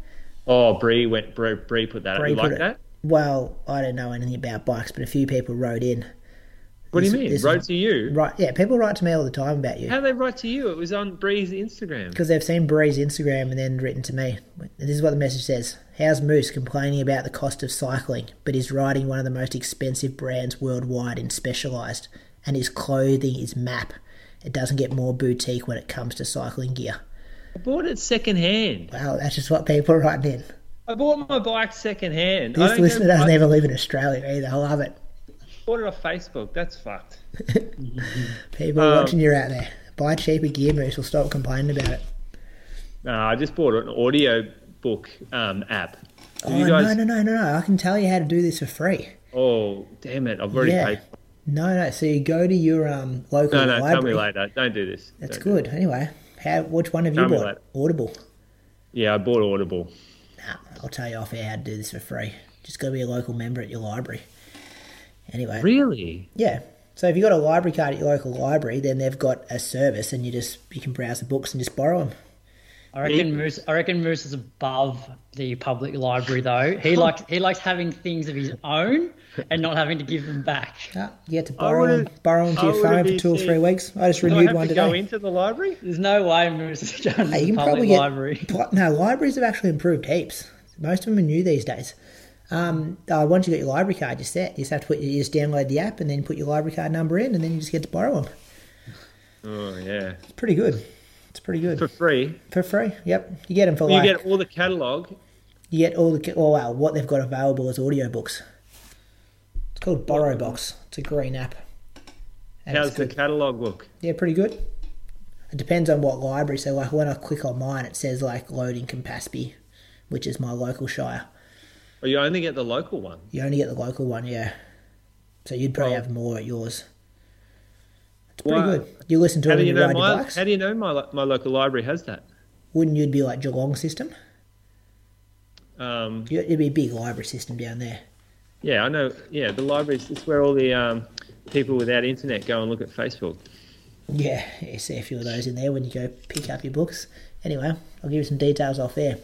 Oh, Bree went. Bree, Bree put that. up. Bree You put like it- that? Well, I don't know anything about bikes, but a few people wrote in. What do you mean? this- Wrote to you? Right? Yeah, people write to me all the time about you How they write to you? It was on Bree's Instagram. because they've seen Bree's Instagram and then written to me. This is what the message says: How's Moose complaining about the cost of cycling, but is riding one of the most expensive brands worldwide in Specialized, and his clothing is MAAP. It doesn't get more boutique when it comes to cycling gear. I bought it second hand. Well, that's just what people are writing in. I bought my bike second hand. This listener doesn't I even live in Australia either. I love it. Bought it off Facebook. That's fucked. (laughs) People Um, watching you out there. Buy cheaper gear, Moose. Will stop complaining about it. No, I just bought an audio book um, app. Have Oh, you guys? no, no, no, no, no. I can tell you how to do this for free. Oh, damn it! I've already Yeah. paid. No, no. So you go to your um, local library. No, no. library. Tell me later. Don't do this. That's Don't good. Anyway, how? Which one have you Tell me bought? later. Audible. Yeah, I bought Audible. Nah, I'll tell you off air how to do this for free. Just go be a local member at your library. Anyway, Really? yeah. So if you've got a library card at your local library, then they've got a service, and you just you can browse the books and just borrow them. I reckon Moose. I reckon Moose is above the public library though. He likes he likes having things of his own and not having to give them back. Ah, you get to borrow them, borrow them to your phone for two or three weeks. I just Do I renewed have one to go into the library? There's no way Moose is going to Hey, you the can public probably get library. (laughs) no libraries have actually improved heaps. Most of them are new these days. Um, uh, once you got your library card, you're set. You just have to put you just download the app and then put your library card number in, and then you just get to borrow them. Oh yeah, It's pretty good. It's pretty good for free. for free. Yep, you get them for You like get all the catalog. you get all the oh wow what they've got available as audiobooks. It's called BorrowBox. It's a green app. And How's the catalog look? Yeah, pretty good. It depends on what library. So like when I click on mine, it says like loading Campaspe, which is my local shire. Or you only get the local one? You only get the local one, yeah. So you'd probably Well- have more at yours. It's pretty Why- good. You listen to How it do you you know ride my? How do you know my my local library has that? Wouldn't you be like Geelong system? Um, it'd be a big library system down there. yeah, I know. Yeah, the libraries. It's where all the um, people without internet go and look at Facebook. Yeah, you see a few of those in there when you go pick up your books. Anyway, I'll give you some details off there.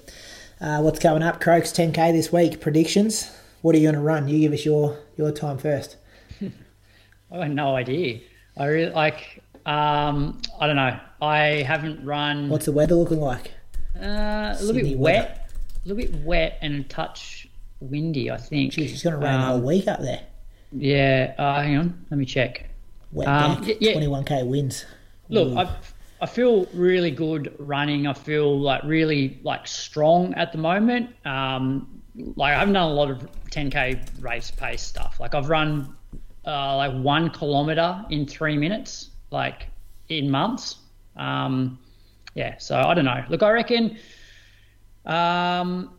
Uh, what's coming up? Croaks 10k this week. Predictions. What are you going to run? You give us your your time first. (laughs) I have no idea. I really like. Um, I don't know. I haven't run. What's the weather looking like? Uh, a little Sydney bit wet, a little bit wet and a touch windy. I think. Geez, it's going to rain Um, week up there. Yeah. Uh, hang on. Let me check. Wet um, deck, yeah. 21k winds. Look, Ooh. I, feel really good running. I feel like really like strong at the moment. Um, like I haven't done a lot of 10k race pace stuff. Like I've run uh, like one kilometer in three minutes, like in months. Um, yeah, so I don't know. Look, I reckon um,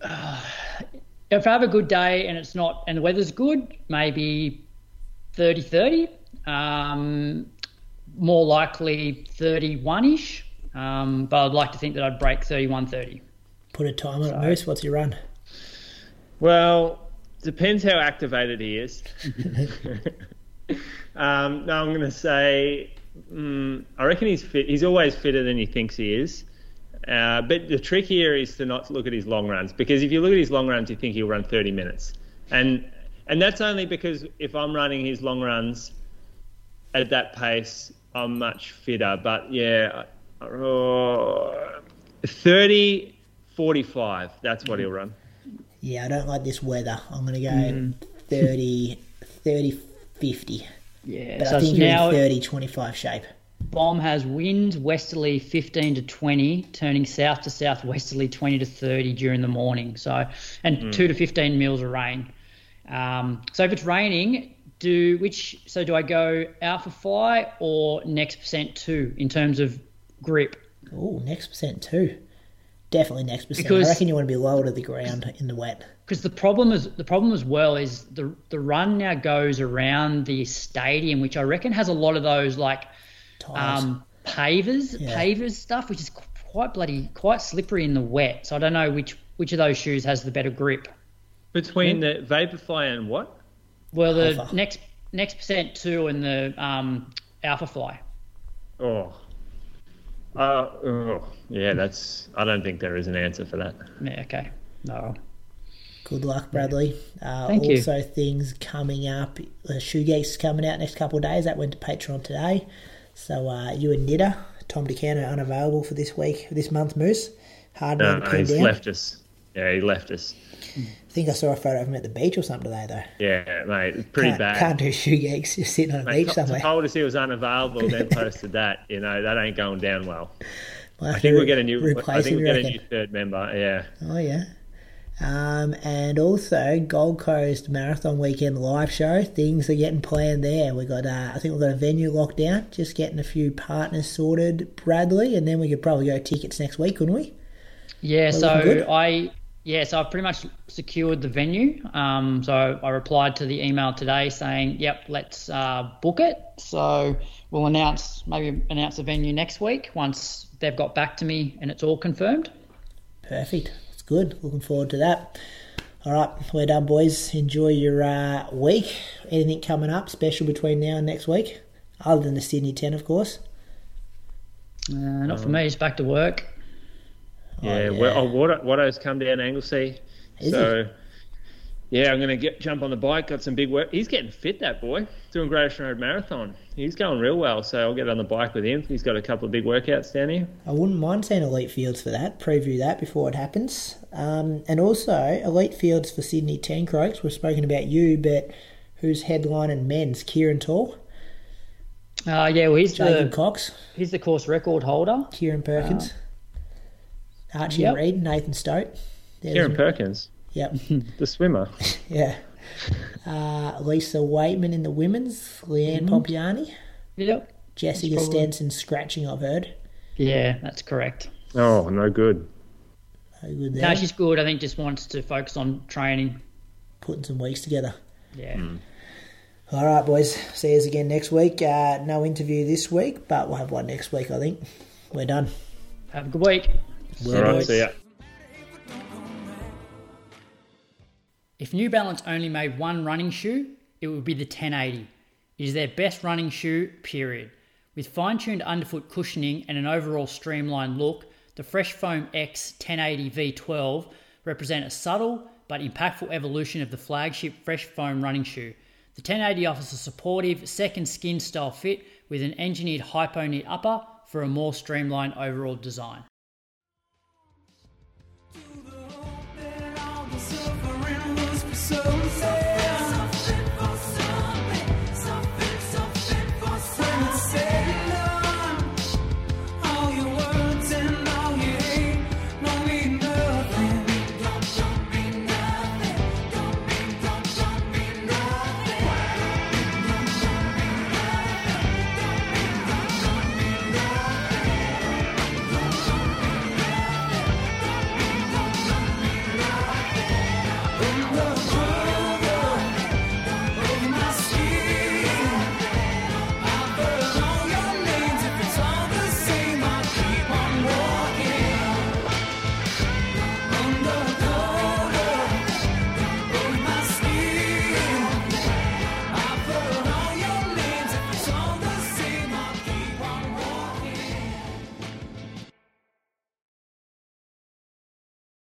uh, (sighs) if I have a good day and it's not and the weather's good, maybe 30 30. Um, more likely 31 ish. Um, but I'd like to think that I'd break 31 30. Put a time on it, Moose. What's your run? Well, depends how activated he is. (laughs) um, no, I'm going to say, mm, I reckon he's fit. He's always fitter than he thinks he is. Uh, but the trick here is to not look at his long runs because if you look at his long runs, you think he'll run 30 minutes. And and that's only because if I'm running his long runs at that pace, I'm much fitter. But yeah, uh, 30, 45. That's what he'll run. Yeah, I don't like this weather. I'm going to go 30, 30, 50. Yeah, But so I think you're now in 30, 25 shape. BOM has winds westerly 15 to 20, turning south to southwesterly 20 to 30 during the morning. So, and 2 to 15 mils of rain. Um, so if it's raining, do which? So do I go Alpha Fly or Next Percent Two in terms of grip? Oh, next percent Two, Definitely next percent. Because- I reckon you want to be lower to the ground in the wet. Because the problem is the problem as well is the the run now goes around the stadium, which I reckon has a lot of those like um, pavers, Yeah. pavers stuff, which is quite bloody quite slippery in the wet. So I don't know which which of those shoes has the better grip. Between the Vaporfly and what? Well, the Alpha. next next percent two and the um, Alpha Fly. Oh. Uh, oh. Yeah, that's. I don't think there is an answer for that. Yeah, okay, no. Good luck, Bradley. Uh, Thank you. also, things coming up. Uh, Shoe Geeks coming out next couple of days. That went to Patreon today. So uh, you and Nitter, Tom DeCanto, unavailable for this week, this month, Moose. Hard No, to no, pin he's down. left us. Yeah, he left us. I think I saw a photo of him at the beach or something today, though. Yeah, mate, it's pretty can't, bad. Can't do Shoe Geeks just sitting on a Mate, beach to- somewhere. told us he was unavailable, then (laughs) posted that. You know that ain't going down well. We'll I think we'll get a new. I think we'll you get a new reckon? third member. Yeah. Oh yeah. Um, and also Gold Coast Marathon Weekend live show. Things are getting planned there. We got, uh, I think we've got a venue locked down. Just getting a few partners sorted, Bradley, and then we could probably go tickets next week, couldn't we? Yeah, looking so good. I yeah, so I've pretty much secured the venue. Um, so I replied to the email today saying, "Yep, let's uh, book it." So we'll announce maybe announce the venue next week once they've got back to me and it's all confirmed. Perfect. It's good. Looking forward to that. All right, we're done, boys. Enjoy your uh, week. Anything coming up special between now and next week, other than the Sydney 10, of course. Uh, not for me. It's back to work. Yeah, yeah. Well, oh, Watto, Watto's come down Anglesea, Is so yeah, I'm gonna get jump on the bike. Got some big work. He's getting fit, that boy. Doing Great Ocean Road Marathon. He's going real well, so I'll get on the bike with him. He's got a couple of big workouts down here. I wouldn't mind seeing Elite Fields for that. Preview that before it happens. Um, and also, Elite Fields for Sydney 10 Croaks. We've spoken about you, but who's headlining men's? Kieran Tall, Uh, yeah, well, he's Jacob the Cox, he's the course record holder. Kieran Perkins, Archie Yep. Reed, Nathan Stote. There's- Kieran Perkins, Yep, (laughs) the swimmer. (laughs) yeah. Uh, Lisa Weightman in the women's, Leanne Pompeani, Yep. Jessica probably- Stenson scratching, I've heard. Yeah, that's correct. Oh, no good. Very good there. No, she's good. I think just wants to focus on training. Putting some weeks together. Yeah. All right, boys. See us again next week. Uh, no interview this week, but we'll have one next week, I think. We're done. Have a good week. Well, All right, boys. see ya. If New Balance only made one running shoe, it would be the 1080. It is their best running shoe, period. With fine tuned underfoot cushioning and an overall streamlined look, the Fresh Foam X 1080 V12 represent a subtle but impactful evolution of the flagship Fresh Foam running shoe. The 1080 offers a supportive second skin style fit with an engineered Hypoknit upper for a more streamlined overall design.